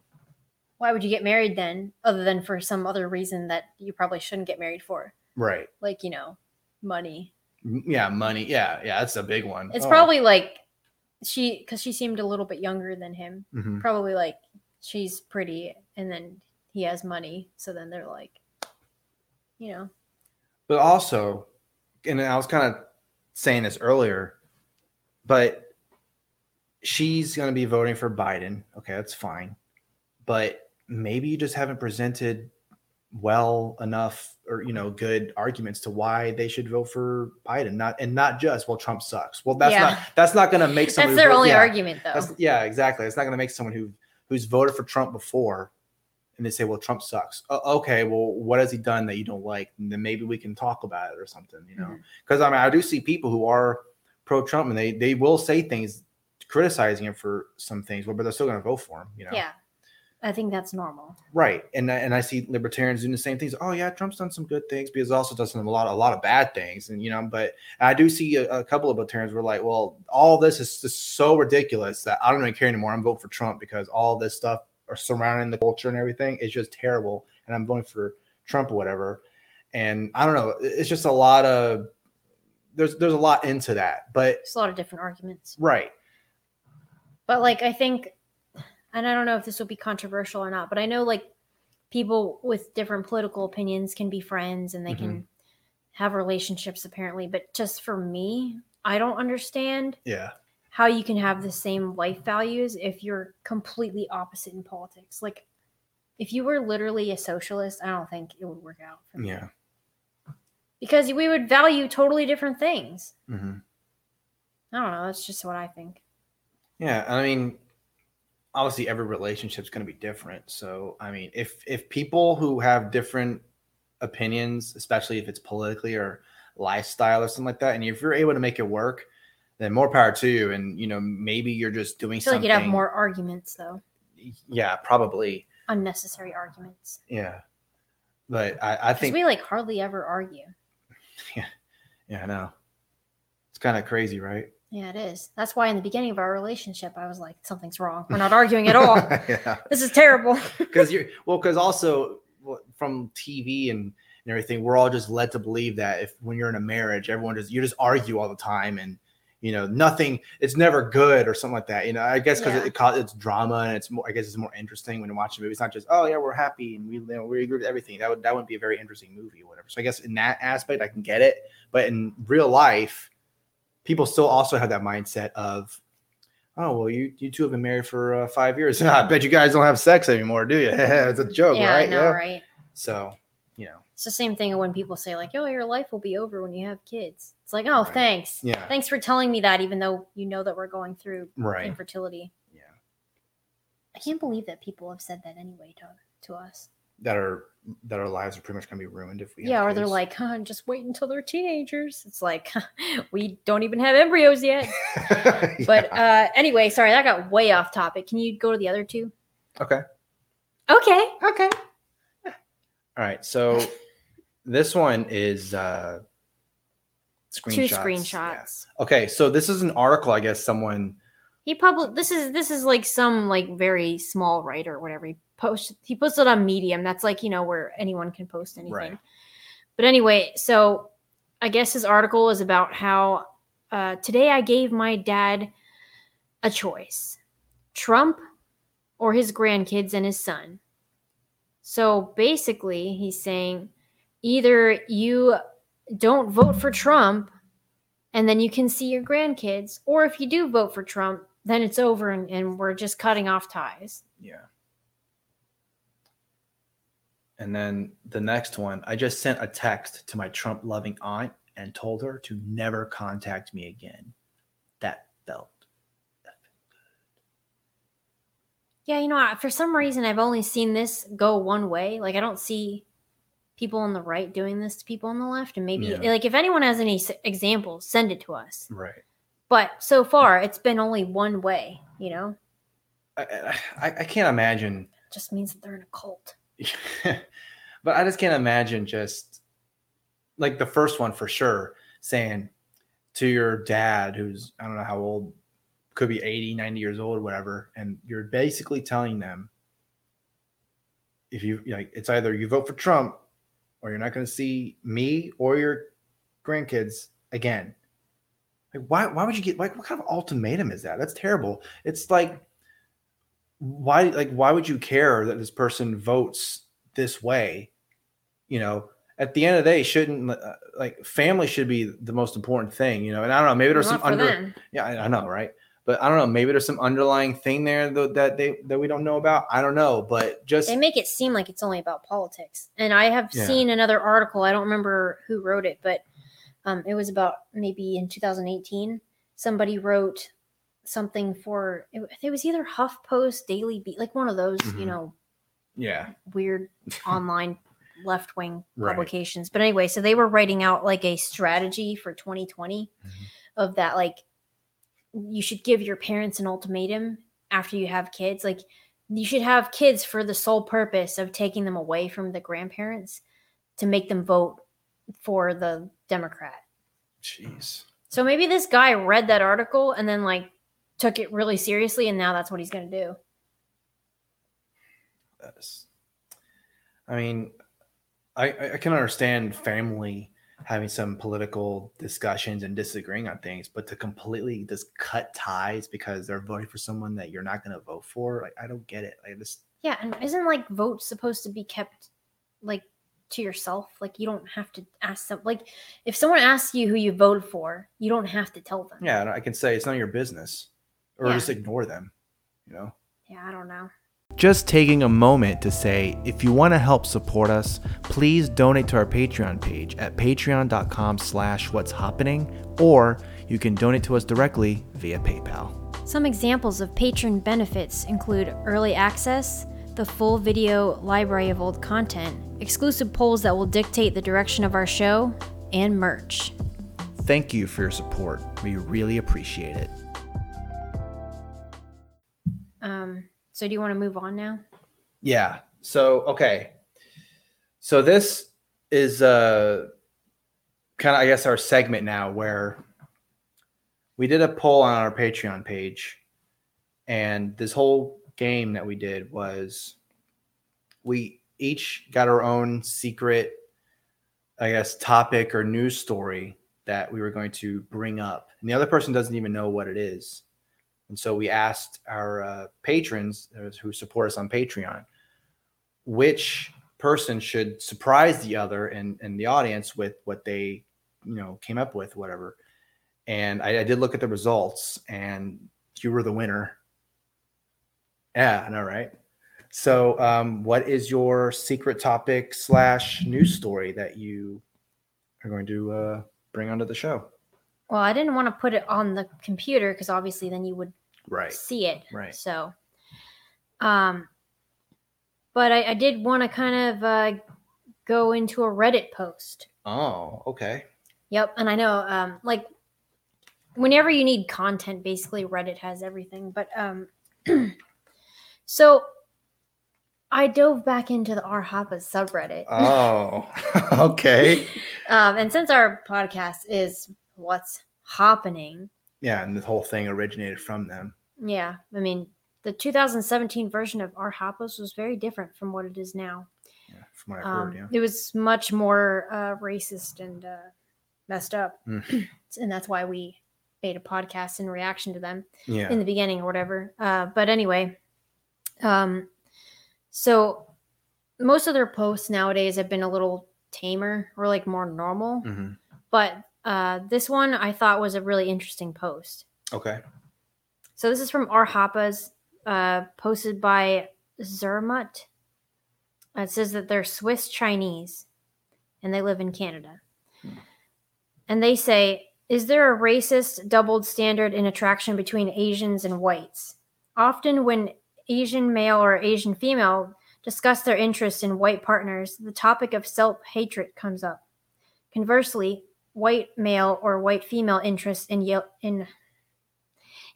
why would you get married then, other than for some other reason that you probably shouldn't get married for, Right. like you know, money. Yeah, money. Yeah, yeah, that's a big one. It's Oh. probably like she, because she seemed a little bit younger than him. Mhm. Probably like she's pretty, and then he has money, so then they're like, you know, But also, and I was kind of saying this earlier, but she's going to be voting for Biden. Okay, that's fine. But maybe you just haven't presented well enough or you know good arguments to why they should vote for Biden not and not just well Trump sucks. Well that's Yeah. not that's not going to make someone that's their vote- only yeah, argument though. Yeah, exactly. It's not going to make someone who who's voted for Trump before and they say, "Well, Trump sucks." O- okay, well, what has he done that you don't like? And then maybe we can talk about it or something, you know? Mhm. Because I mean, I do see people who are pro-Trump and they they will say things criticizing him for some things, but they're still going to vote for him, you know? Yeah, I think that's normal. Right. And I- and I see libertarians doing the same things. Oh yeah, Trump's done some good things, but he's also done some a lot a lot of bad things. And you know, but I do see a, a couple of libertarians were like, well, all this is just so ridiculous that I don't even care anymore. I'm voting for Trump because all this stuff are surrounding the culture and everything is just terrible. And I'm voting for Trump or whatever. And I don't know. It's just a lot of there's there's a lot into that. But it's a lot of different arguments. right. But like I think and I don't know if this will be controversial or not, but I know like people with different political opinions can be friends and they can have relationships apparently, but just for me, I don't understand Yeah. how you can have the same life values if you're completely opposite in politics. Like if you were literally a socialist, I don't think it would work out for me. Yeah. Because we would value totally different things. hmm I don't know, that's just what I think. Yeah, I mean, obviously every relationship's going to be different. So, I mean, if if people who have different opinions, especially if it's politically or lifestyle or something like that, and if you're able to make it work, then more power to you. And you know, maybe you're just doing I feel like you'd have more arguments though. Yeah, probably. Unnecessary arguments. Yeah, but I, I think we like hardly ever argue. Yeah, yeah, I know. It's kind of crazy, right? Yeah, it is. That's why in the beginning of our relationship, I was like, something's wrong. We're not arguing at all. yeah. This is terrible. because you're well because also from tv and, and everything we're all just led to believe that if when you're in a marriage everyone just you just argue all the time and you know nothing it's never good or something like that you know i guess because Yeah. it, it, it's drama and it's more i guess it's more interesting when you're watching a movie it's not just oh yeah we're happy and we you know, we agree with everything that would that wouldn't be a very interesting movie or whatever so i guess in that aspect i can get it but in real life people still also have that mindset of oh well you you two have been married for uh, five years i bet you guys don't have sex anymore do you it's a joke yeah, right I know, right? so you know It's the same thing when people say, like, oh, your life will be over when you have kids. It's like, oh, Right. thanks. Yeah. Thanks for telling me that, even though you know that we're going through right infertility. yeah I can't believe that people have said that anyway to, to us. that are that our lives are pretty much gonna be ruined if we have Yeah, or they're like, huh, just wait until they're teenagers. It's like, we don't even have embryos yet. But uh anyway, sorry, that got way off topic. Can you go to the other two? okay Okay. okay all right so this one is uh screenshots Two Yeah. screenshots. okay so this is an article i guess someone He published this is this is like some like very small writer or whatever. He post he posted on Medium. That's like, you know, where anyone can post anything. Right. But anyway, so I guess his article is about how uh, today I gave my dad a choice. Trump or his grandkids and his son. So basically, he's saying either you don't vote for Trump and then you can see your grandkids, or if you do vote for Trump, then it's over and, and we're just cutting off ties. Yeah. And then the next one, I just sent a text to my Trump loving aunt and told her to never contact me again. That felt Yeah, you know, for some reason, I've only seen this go one way. Like, I don't see people on the right doing this to people on the left. And maybe, Yeah. like, if anyone has any examples, send it to us. right. But so far, it's been only one way, you know? I, I, I can't imagine just means that they're in a cult. but I just can't imagine just like the first one for sure saying to your dad, who's I don't know how old, could be 80, 90 years old whatever, and you're basically telling them if you like, it's either you vote for Trump or you're not going to see me or your grandkids again. Like, why? Why would you get like what kind of ultimatum is that? That's terrible. It's like why like why would you care that this person votes this way you know at the end of the day shouldn't uh, like family should be the most important thing you know and i don't know maybe there's Not some under them. yeah I, I know right but i don't know maybe there's some underlying thing there that they that we don't know about i don't know but just They make it seem like it's only about politics. And I have Yeah. seen another article. I don't remember who wrote it, but um, it was about maybe in 2018. Somebody wrote something for it, it was either HuffPost, Daily Beast, like one of those, Mhm. you know, yeah weird online left wing Right. publications. But anyway, so they were writing out like a strategy for 2020 Mhm. of that, like you should give your parents an ultimatum after you have kids. Like you should have kids for the sole purpose of taking them away from the grandparents to make them vote for the Democrat. jeez So maybe this guy read that article and then like took it really seriously and now that's what he's going to do. That's, I mean, I, I I can understand family having some political discussions and disagreeing on things, but to completely just cut ties because they're voting for someone that you're not going to vote for, like I don't get it. Like this, Yeah, and isn't like votes supposed to be kept like to yourself? Like you don't have to ask them. Like if someone asks you who you voted for, you don't have to tell them. yeah, I can say it's none of your business, or Yeah. just ignore them. You know. Yeah, I don't know. Just taking a moment to say if you want to help support us, please donate to our Patreon page at patreon.com slash what's happening, or you can donate to us directly via PayPal. Some examples of patron benefits include early access, the full video library of old content, exclusive polls that will dictate the direction of our show, and merch. Thank you for your support. We really appreciate it. Um, so do you want to move on now? Yeah. So okay. So this is uh kind of I guess our segment now where we did a poll on our Patreon page and this whole game that we did was we each got our own secret I guess topic or news story that we were going to bring up and the other person doesn't even know what it is. And so we asked our uh, patrons who support us on Patreon which person should surprise the other and and the audience with what they you know came up with whatever. And I, I did look at the results and you were the winner. Yeah i know right? So um what is your secret topic slash news story that you are going to uh bring onto the show? Well, I didn't want to put it on the computer because obviously then you would right see it. Right. So, um, but I, I did want to kind of uh, go into a Reddit post. oh okay Yep, and I know, um, like, whenever you need content, basically Reddit has everything. But um, so I dove back into the R subreddit, oh okay um, and since our podcast is what's happening, yeah and the whole thing originated from them yeah, I mean. The 2017 version of r/hapas was very different from what it is now. yeah, from what i've Um, heard yeah It was much more uh, racist and uh, messed up, Mm. and that's why we made a podcast in reaction to them yeah in the beginning or whatever. Uh, but anyway, um, so most of their posts nowadays have been a little tamer or like more normal. Mhm. But uh, this one I thought was a really interesting post. Okay. So this is from r/hapas, uh, posted by Zermut. It says that they're Swiss Chinese and they live in Canada. And they say, Is there a racist doubled standard in attraction between Asians and whites? Often, when Asian male or Asian female discuss their interest in white partners, the topic of self hatred comes up. Conversely, white male or white female interest in, in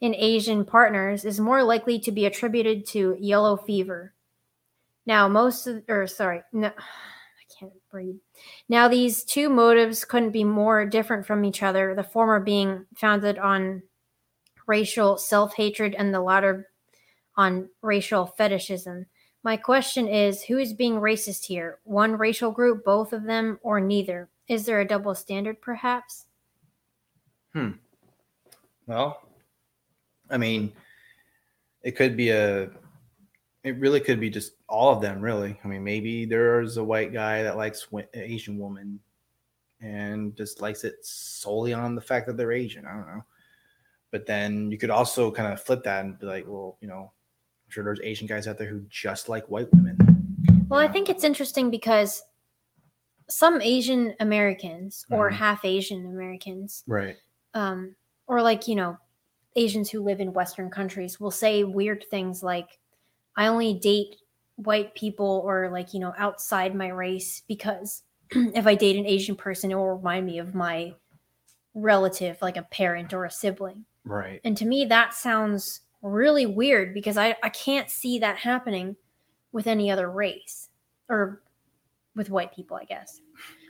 in Asian partners is more likely to be attributed to yellow fever. Now, most of, or sorry, no, I can't breathe. Now, these two motives couldn't be more different from each other, the former being founded on racial self hatred and the latter on racial fetishism. My question is who is being racist here? One racial group, both of them, or neither? Is there a double standard, perhaps? Hmm. Well, I mean, it could be a. It really could be just all of them, really. I mean, maybe there's a white guy that likes wi- Asian woman, and just likes it solely on the fact that they're Asian. I don't know. But then you could also kind of flip that and be like, well, you know, I'm sure there's Asian guys out there who just like white women. Well, I think it's interesting because some Asian Americans or Mhm. half Asian Americans, Right. um, or like, you know, Asians who live in Western countries will say weird things like, I only date white people or like, you know, outside my race because if I date an Asian person, it will remind me of my relative, like a parent or a sibling. Right. And to me, that sounds really weird because I, I can't see that happening with any other race or with white people, I guess.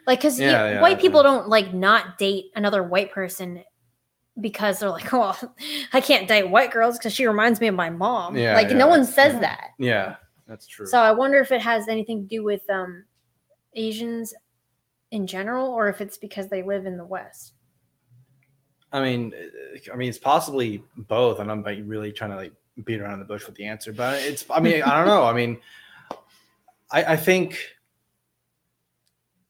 Like, because Yeah, yeah, white people don't like not date another white person because they're like, oh, I can't date white girls because she reminds me of my mom. Yeah, like, yeah. no one says that. Yeah, that's true. So I wonder if it has anything to do with um, Asians in general or if it's because they live in the West. I mean, uh, I mean, it's possibly both, and I'm like really trying to like beat around the bush with the answer, but it's. I mean, I don't know. I mean, I, I think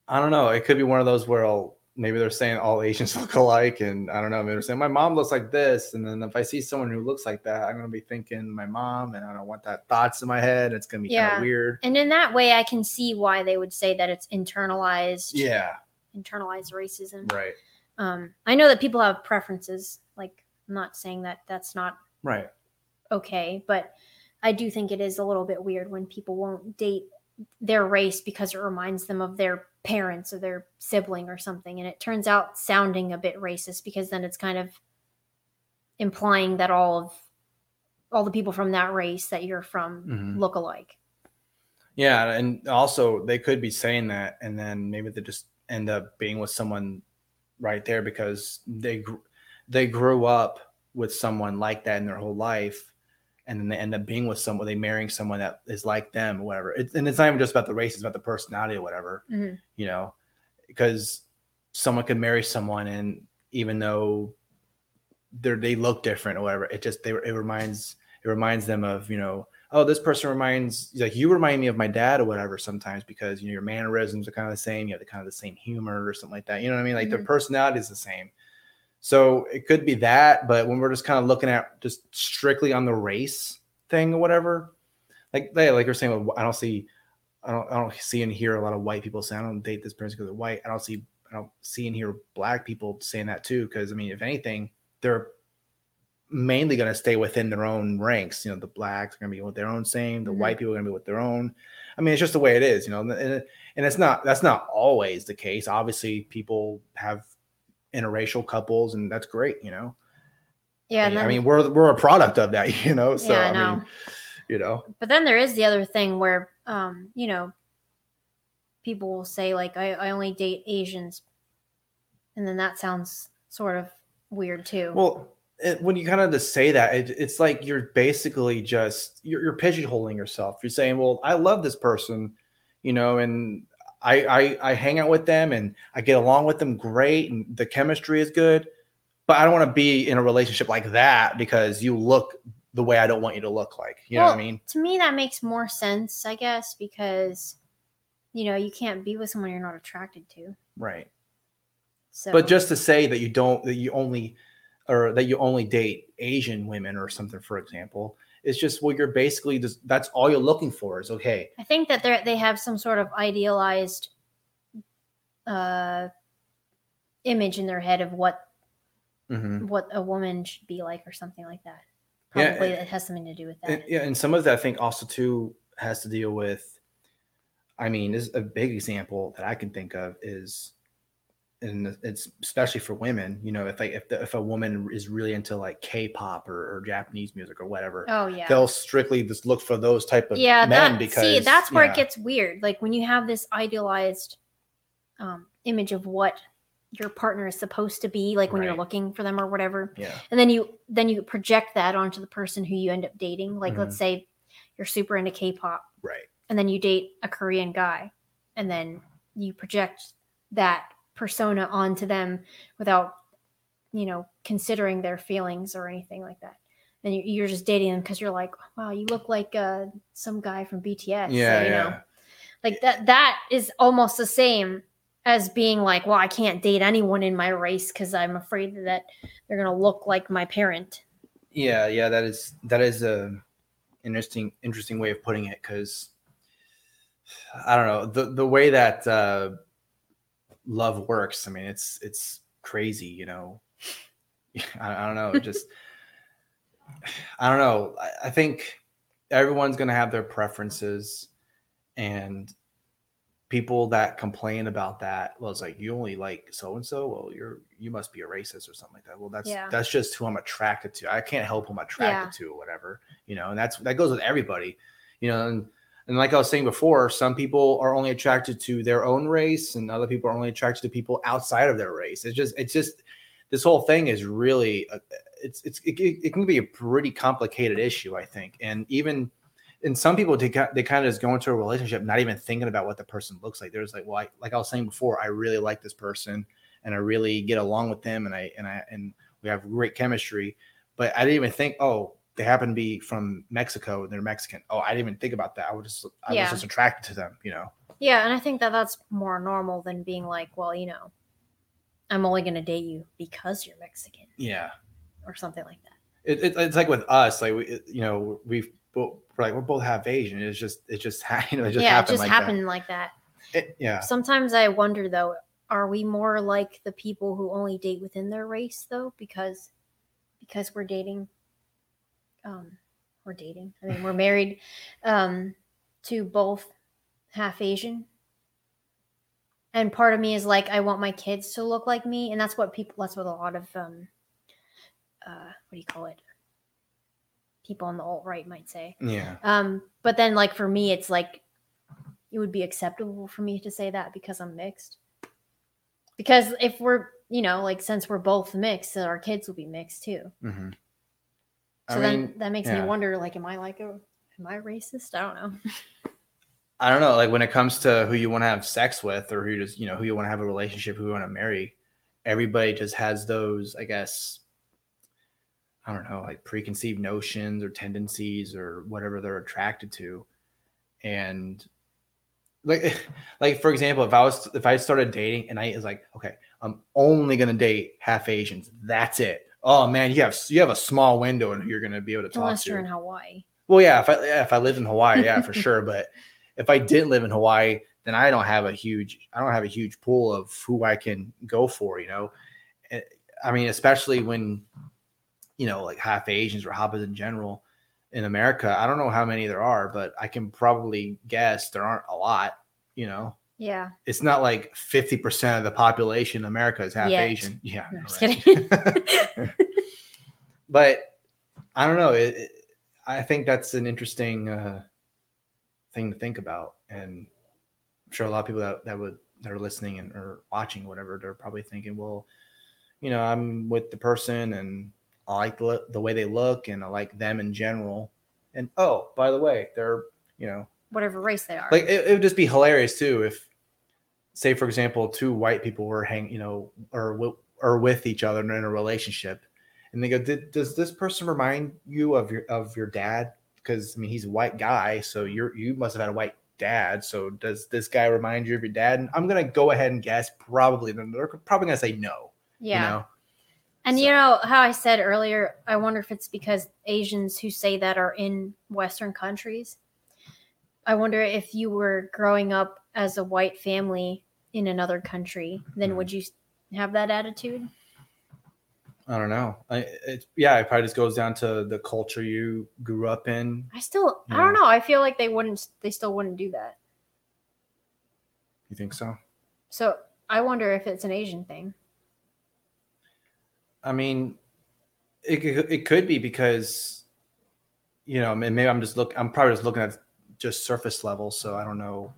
I don't know. It could be one of those where I'll, maybe they're saying all Asians look alike, and I don't know. Maybe they're saying my mom looks like this, and then if I see someone who looks like that, I'm gonna be thinking my mom, and I don't want that thoughts in my head. It's gonna be kind of weird. And in that way, I can see why they would say that it's internalized, Yeah. internalized racism. Right. Um, I know that people have preferences. Like, I'm not saying that that's not Right. okay, but I do think it is a little bit weird when people won't date their race because it reminds them of their parents or their sibling or something, and it turns out sounding a bit racist because then it's kind of implying that all of all the people from that race that you're from Mhm. look alike. Yeah, and also they could be saying that, and then maybe they just end up being with someone right there because they they grew up with someone like that in their whole life, and then they end up being with someone, they marrying someone that is like them, or whatever. It, and it's not even just about the race; it's about the personality or whatever. Mhm. You know, because someone could marry someone, and even though they they look different or whatever, it just they it reminds it reminds them of you know oh, this person reminds like you remind me of my dad or whatever sometimes because you know your mannerisms are kind of the same, you have the kind of the same humor or something like that. You know what I mean? Like their Mhm. personality is the same. So it could be that, but when we're just kind of looking at just strictly on the race thing or whatever, like they like you're saying, I don't see, I don't, I don't see and hear a lot of white people saying I don't date this person because they're white. I don't see, I don't see and hear black people saying that too. Because I mean, if anything, they're mainly going to stay within their own ranks. You know, the blacks are going to be with their own same, the Mhm. white people are going to be with their own. I mean, it's just the way it is, you know, and, and it's not that's not always the case. Obviously, people have interracial couples, and that's great, you know. Yeah, and I mean, we're we're a product of that, you know. So Yeah, I I, know. mean, you know, but then there is the other thing where, um, you know, people will say like, I, I only date Asians, and then that sounds sort of weird too. well, it, when you kind of just say that, it, it's like you're basically just you're, you're pigeonholing yourself. You're saying, well, I love this person, you know, and I, I I hang out with them and I get along with them great, and the chemistry is good. But I don't want to be in a relationship like that because you look the way I don't want you to look like. You know what I mean? to me, that makes more sense, I guess, because you know, you can't be with someone you're not attracted to. right. So, But just to say that you don't that you only or that you only date Asian women or something, for example, it's just well, you're basically just that's all you're looking for is okay. I think that they they have some sort of idealized uh, image in their head of what Mhm. what a woman should be like or something like that. Yeah, Probably and- it has something to do with that. And, yeah, and some of that I think also too has to deal with. I mean, this is a big example that I can think of is, and it's especially for women. You know, if like if the, if a woman is really into like K-pop or, or Japanese music or whatever, oh yeah. they'll strictly just look for those type of yeah, men that, because see, that's where it gets weird. Like when you have this idealized um, image of what your partner is supposed to be, like when you're looking for them or whatever, yeah, and then you then you project that onto the person who you end up dating. Like Mm-hmm. let's say you're super into K-pop, right, and then you date a Korean guy, and then you project that persona onto them without, you know, considering their feelings or anything like that. Then you- you're just dating them because you're like, wow, you look like uh, some guy from BTS. yeah, you yeah. know, like that. That is almost the same as being like, well, I can't date anyone in my race because I'm afraid that they're gonna look like my parent. Yeah, yeah, that is that is a interesting interesting way of putting it because I don't know the the way that uh, love works. I mean, it's it's crazy, you know. I, I don't know, just I don't know. I, I think everyone's gonna have their preferences, and people that complain about that well it's like you only like so and so well you're you must be a racist or something like that well that's Yeah. that's just who i'm attracted to i can't help who i'm attracted to or whatever you know and that's that goes with everybody you know and, and like i was saying before some people are only attracted to their own race and other people are only attracted to people outside of their race it's just it's just this whole thing is really, uh, it's, it's, it, it can be a pretty complicated issue i think and even and some people they, they kind of just go into a relationship not even thinking about what the person looks like. There's like, well, I, like I was saying before, I really like this person and I really get along with them and I and I and we have great chemistry. But I didn't even think, oh, they happen to be from Mexico and they're Mexican. Oh, I didn't even think about that. I was just I Yeah. was just attracted to them, you know. Yeah, and I think that that's more normal than being like, well, you know, I'm only going to date you because you're Mexican Yeah. or something like that. It, it, it's like with us, like we, it- you know, we've both we're like we're both half Asian. It's just it just ha- you know it just yeah, it happened just like happened like that. that. It- yeah. Sometimes I wonder though, are we more like the people who only date within their race though because because we're dating um we're dating. I mean, we're married um to both half Asian. And part of me is like I want my kids to look like me and that's what people that's what a lot of um uh what do you call it? People on the alt right might say. Yeah. Um, but then like for me, it's like it would be acceptable for me to say that because I'm mixed. Because if we're, you know, like since we're both mixed, our kids will be mixed too. hmm So I then mean, that makes yeah. me wonder, like, am I like a am I racist? I don't know. I don't know, like when it comes to who you want to have sex with or who you just, you know, who you want to have a relationship, who you want to marry, everybody just has those, I guess, I don't know, like preconceived notions or tendencies or whatever they're attracted to. And like like for example, if I was if I started dating and I was like, okay, I'm only gonna date half Asians, that's it. Oh man, you have you have a small window and you're gonna be able to talk Unless to. you're in Hawaii. Well, yeah, if I if I lived in Hawaii, yeah, for sure. But if I didn't live in Hawaii, then I don't have a huge I don't have a huge pool of who I can go for. You know, Eh, I mean, especially when you know, like half Asians or Hapas in general in America. I don't know how many there are, but I can probably guess there aren't a lot. You know, Yeah. it's not like fifty percent of the population in America is half Yet. Asian. Yeah, No, right. kidding. but I don't know. It, it- I think that's an interesting uh, thing to think about, and I'm sure a lot of people that, that would that are listening and or watching whatever they're probably thinking, well, you know, I'm with the person and I like the, the way they look and I like them in general, and oh, by the way, they're you know Whatever race they are. like it, it would just be hilarious too if say for example two white people were hang you know or or with each other in a relationship and they go does this person remind you of your of your dad because i mean he's a white guy so you're you must have had a white dad. So does this guy remind you of your dad? And I'm gonna go ahead and guess probably. They're probably gonna say no. Yeah. You know? And you know how I said earlier, I wonder if it's because Asians who say that are in Western countries. I wonder if you were growing up as a white family in another country, then Mhm. would you have that attitude? I don't know. I, it, yeah, it probably just goes down to the culture you grew up in. I still, I don't know. I feel like they wouldn't, they still wouldn't do that. You think so? So I wonder if it's an Asian thing. I mean, it could- it could be because, you know, maybe I'm just look. I'm probably just looking at just surface level, so I don't know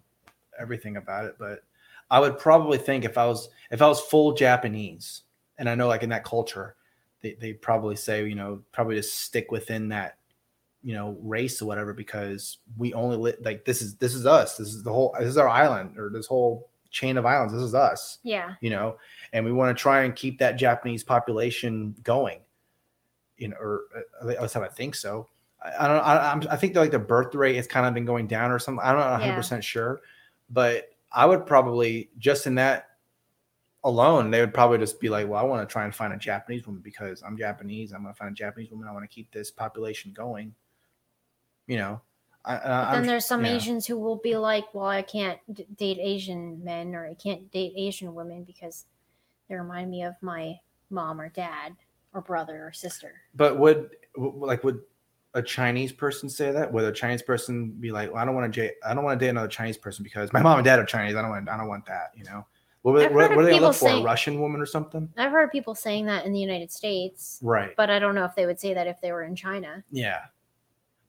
everything about it. But I would probably think if I was if I was full Japanese, and I know like in that culture, they they probably say you know probably just stick within that you know race or whatever because we only li- like this is this is us. This is the whole this is our island or this whole chain of islands. This is us Yeah. you know, and we want to try and keep that Japanese population going, you know, or uh, at least I think so. I, don't, I, I'm, I think like the birth rate has kind of been going down or something. I'm not 100 Yeah. percent sure, but I would probably just in that alone, they would probably just be like, well, I want to try and find a Japanese woman because I'm Japanese. I'm going to find a Japanese woman. I want to keep this population going. You know, I, I, But I'm- then there's some yeah. Asians who will be like, well, I can't d- date Asian men or I can't date Asian women because they remind me of my mom or dad or brother or sister. But would like would a Chinese person say that? Would a Chinese person be like, well, I don't want to, I don't want to date another Chinese person because my mom and dad are Chinese. I don't want, I don't want that. You know, what, would- what, what are they look for? saying- a Russian woman or something? I've heard people saying that in the United States, Right. but I don't know if they would say that if they were in China. Yeah.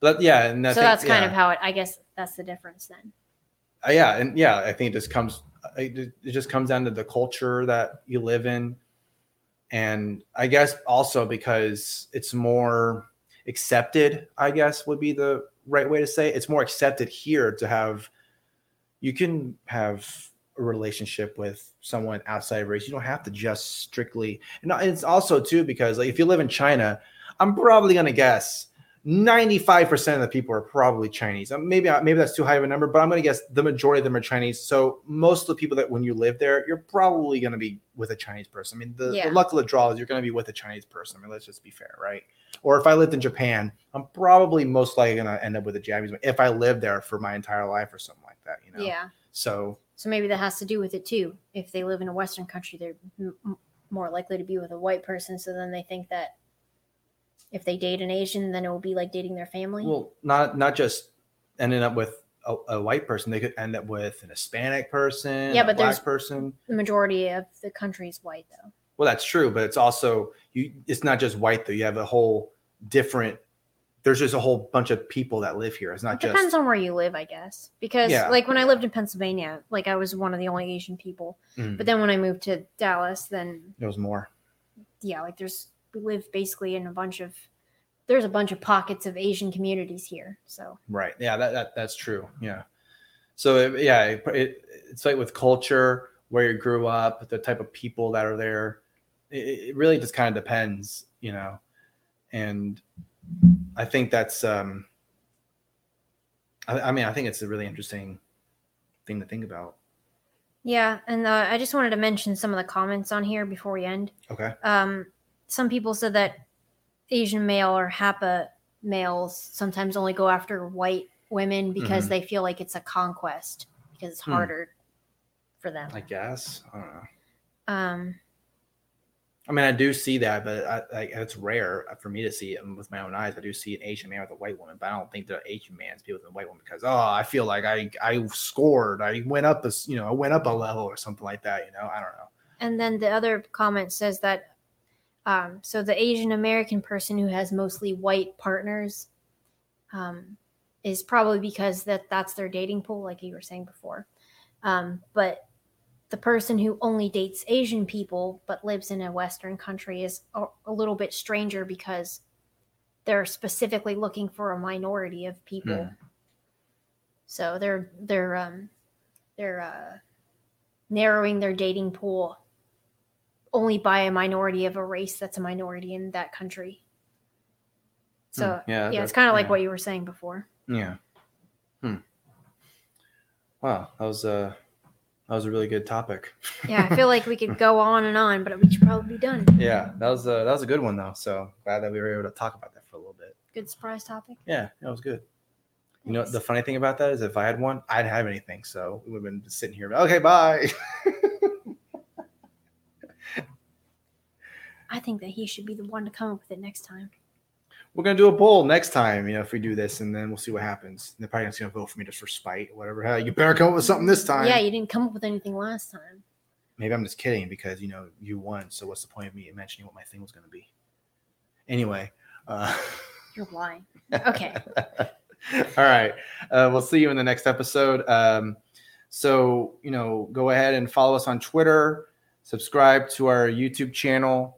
But yeah, and so think- that's kind yeah. of how it, I guess that's the difference then. Uh, yeah, and yeah, I think it just comes it it just comes down to the culture that you live in, and I guess also because it's more accepted. I guess would be the right way to say it. it's more accepted here to have. You can have a relationship with someone outside of race. You don't have to just strictly. And it's also too because like if you live in China, I'm probably gonna guess 95% of the people are probably Chinese. Um, Maybe maybe that's too high of a number, but I'm going to guess the majority of them are Chinese. So most of the people that when you live there, you're probably going to be with a Chinese person. I mean, the, Yeah. the luck of the draw is you're going to be with a Chinese person. I mean, let's just be fair, right? Or if I lived in Japan, I'm probably most likely going to end up with a Japanese one if I lived there for my entire life or something like that, you know? Yeah. So So maybe that has to do with it too. If they live in a Western country, they're m- more likely to be with a white person. So then they think that if they date an Asian, then it will be like dating their family. Well, not not just ending up with a, a white person. They could end up with an Hispanic person, Yeah, but there's- black person. the majority of the country is white, though. Well, that's true, but it's also you. It's not just white though. You have a whole different. There's just a whole bunch of people that live here. It's not It just. depends on where you live, I guess. Because Yeah. like when I lived in Pennsylvania, like I was one of the only Asian people. Mm, But then when I moved to Dallas, then there was more. yeah, like there's we live basically in a bunch of there's a bunch of pockets of Asian communities here. So Right. Yeah. That, that that's true. Yeah. So it, yeah, it, it, it's like with culture, where you grew up, the type of people that are there. It, it really just kind of depends, you know. And I think that's. um I, I mean, I think it's a really interesting thing to think about. yeah, and uh, I just wanted to mention some of the comments on here before we end. Okay. Um, some people said that Asian male or Hapa males sometimes only go after white women because Mhm. they feel like it's a conquest because it's Hmm. harder for them. I guess. I don't know. Um, I mean, I do see that, but I, I, it's rare for me to see it with my own eyes. I do see an Asian man with a white woman, but I don't think that an Asian man's be with a white woman because oh, I feel like I I scored, I went up a you know, I went up a level or something like that. You know, I don't know. and then the other comment says that um, so the Asian American person who has mostly white partners um, is probably because that that's their dating pool, like you were saying before. Um, but the person who only dates Asian people but lives in a Western country is a, a little bit stranger because they're specifically looking for a minority of people. Hmm. So they're they're um, they're uh, narrowing their dating pool only by a minority of a race that's a minority in that country. So Hmm. yeah, yeah, it's kind of like yeah. what you were saying before. Yeah. Hmm. Wow, that was a that was a really good topic. Yeah, I feel like we could go on and on, but we should probably be done. yeah, that was a that was a good one though. So glad that we were able to talk about that for a little bit. Good surprise topic. Yeah, that was good. You know, the funny thing about that is if I had one, I'd have anything. So we would have been sitting here. Okay, bye. I think that he should be the one to come up with it next time. We're gonna do a poll next time, you know, if we do this, and then we'll see what happens. They're probably just gonna vote for me just for spite, whatever. Hell, you better come up with something this time. Yeah, you didn't come up with anything last time. Maybe I'm just kidding because you know you won. So what's the point of me mentioning what my thing was gonna be? Anyway. Uh, You're lying. Okay. All right. Uh, we'll see you in the next episode. Um, so, you know, go ahead and follow us on Twitter, subscribe to our YouTube channel,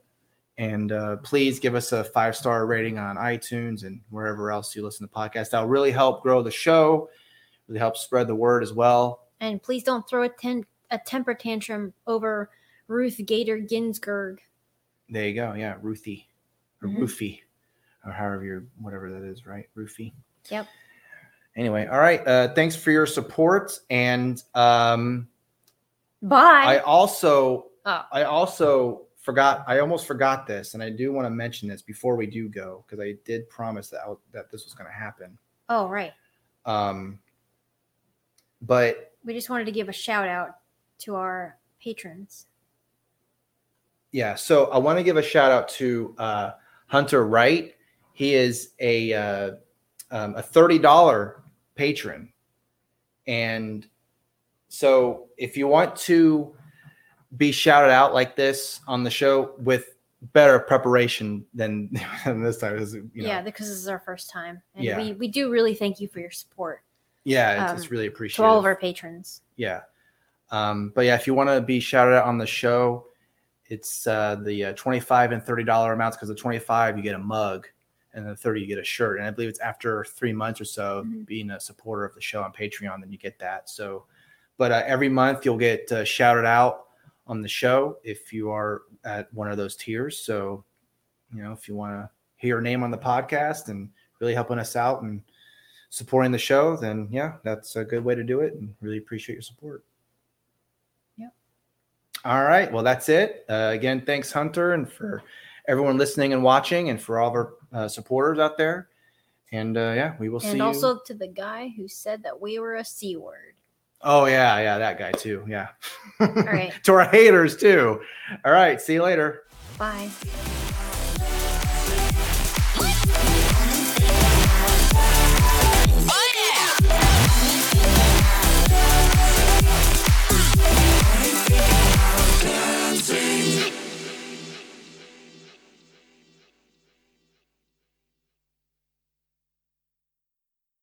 and uh, please give us a five star rating on iTunes and wherever else you listen to podcasts. That'll really help grow the show, really help spread the word as well. And please don't throw a, ten- a temper tantrum over Ruth Bader Ginsburg. There you go. Yeah. Ruthie or Mhm. Roofie or however you're, whatever that is, right? Roofie. Yep. Anyway, all right. Uh, thanks for your support. And um, bye. I also oh, I also forgot. I almost forgot this, and I do want to mention this before we do go because I did promise that I, that this was going to happen. oh, right. Um, but We just wanted to give a shout out to our patrons. yeah, so I want to give a shout out to uh, Hunter Wright. He is a uh, um, a thirty dollar patron, and so if you want to be shouted out like this on the show with better preparation than, than this time, is you know, yeah, because this is our first time. And Yeah. we, we do really thank you for your support yeah, it's, it's um, really to appreciated. all of our patrons. yeah um but yeah if you want to be shouted out on the show it's uh the uh, 25 and 30 dollar amounts because the 25 you get a mug and the 30 you get a shirt and i believe it's after three months or so Mhm. being a supporter of the show on patreon then you get that so but uh, every month you'll get uh, shouted out on the show if you are at one of those tiers so you know if you want to hear your name on the podcast and really helping us out and supporting the show, then yeah, that's a good way to do it. And really appreciate your support. Yep. All right. Well, that's it. Uh, again, thanks, Hunter, and for everyone listening and watching, and for all of our uh, supporters out there. And uh, yeah, we will see And you. also to the guy who said that we were a C word. Oh yeah, yeah, that guy too. Yeah. All right. to our haters too. All right. See you later. Bye.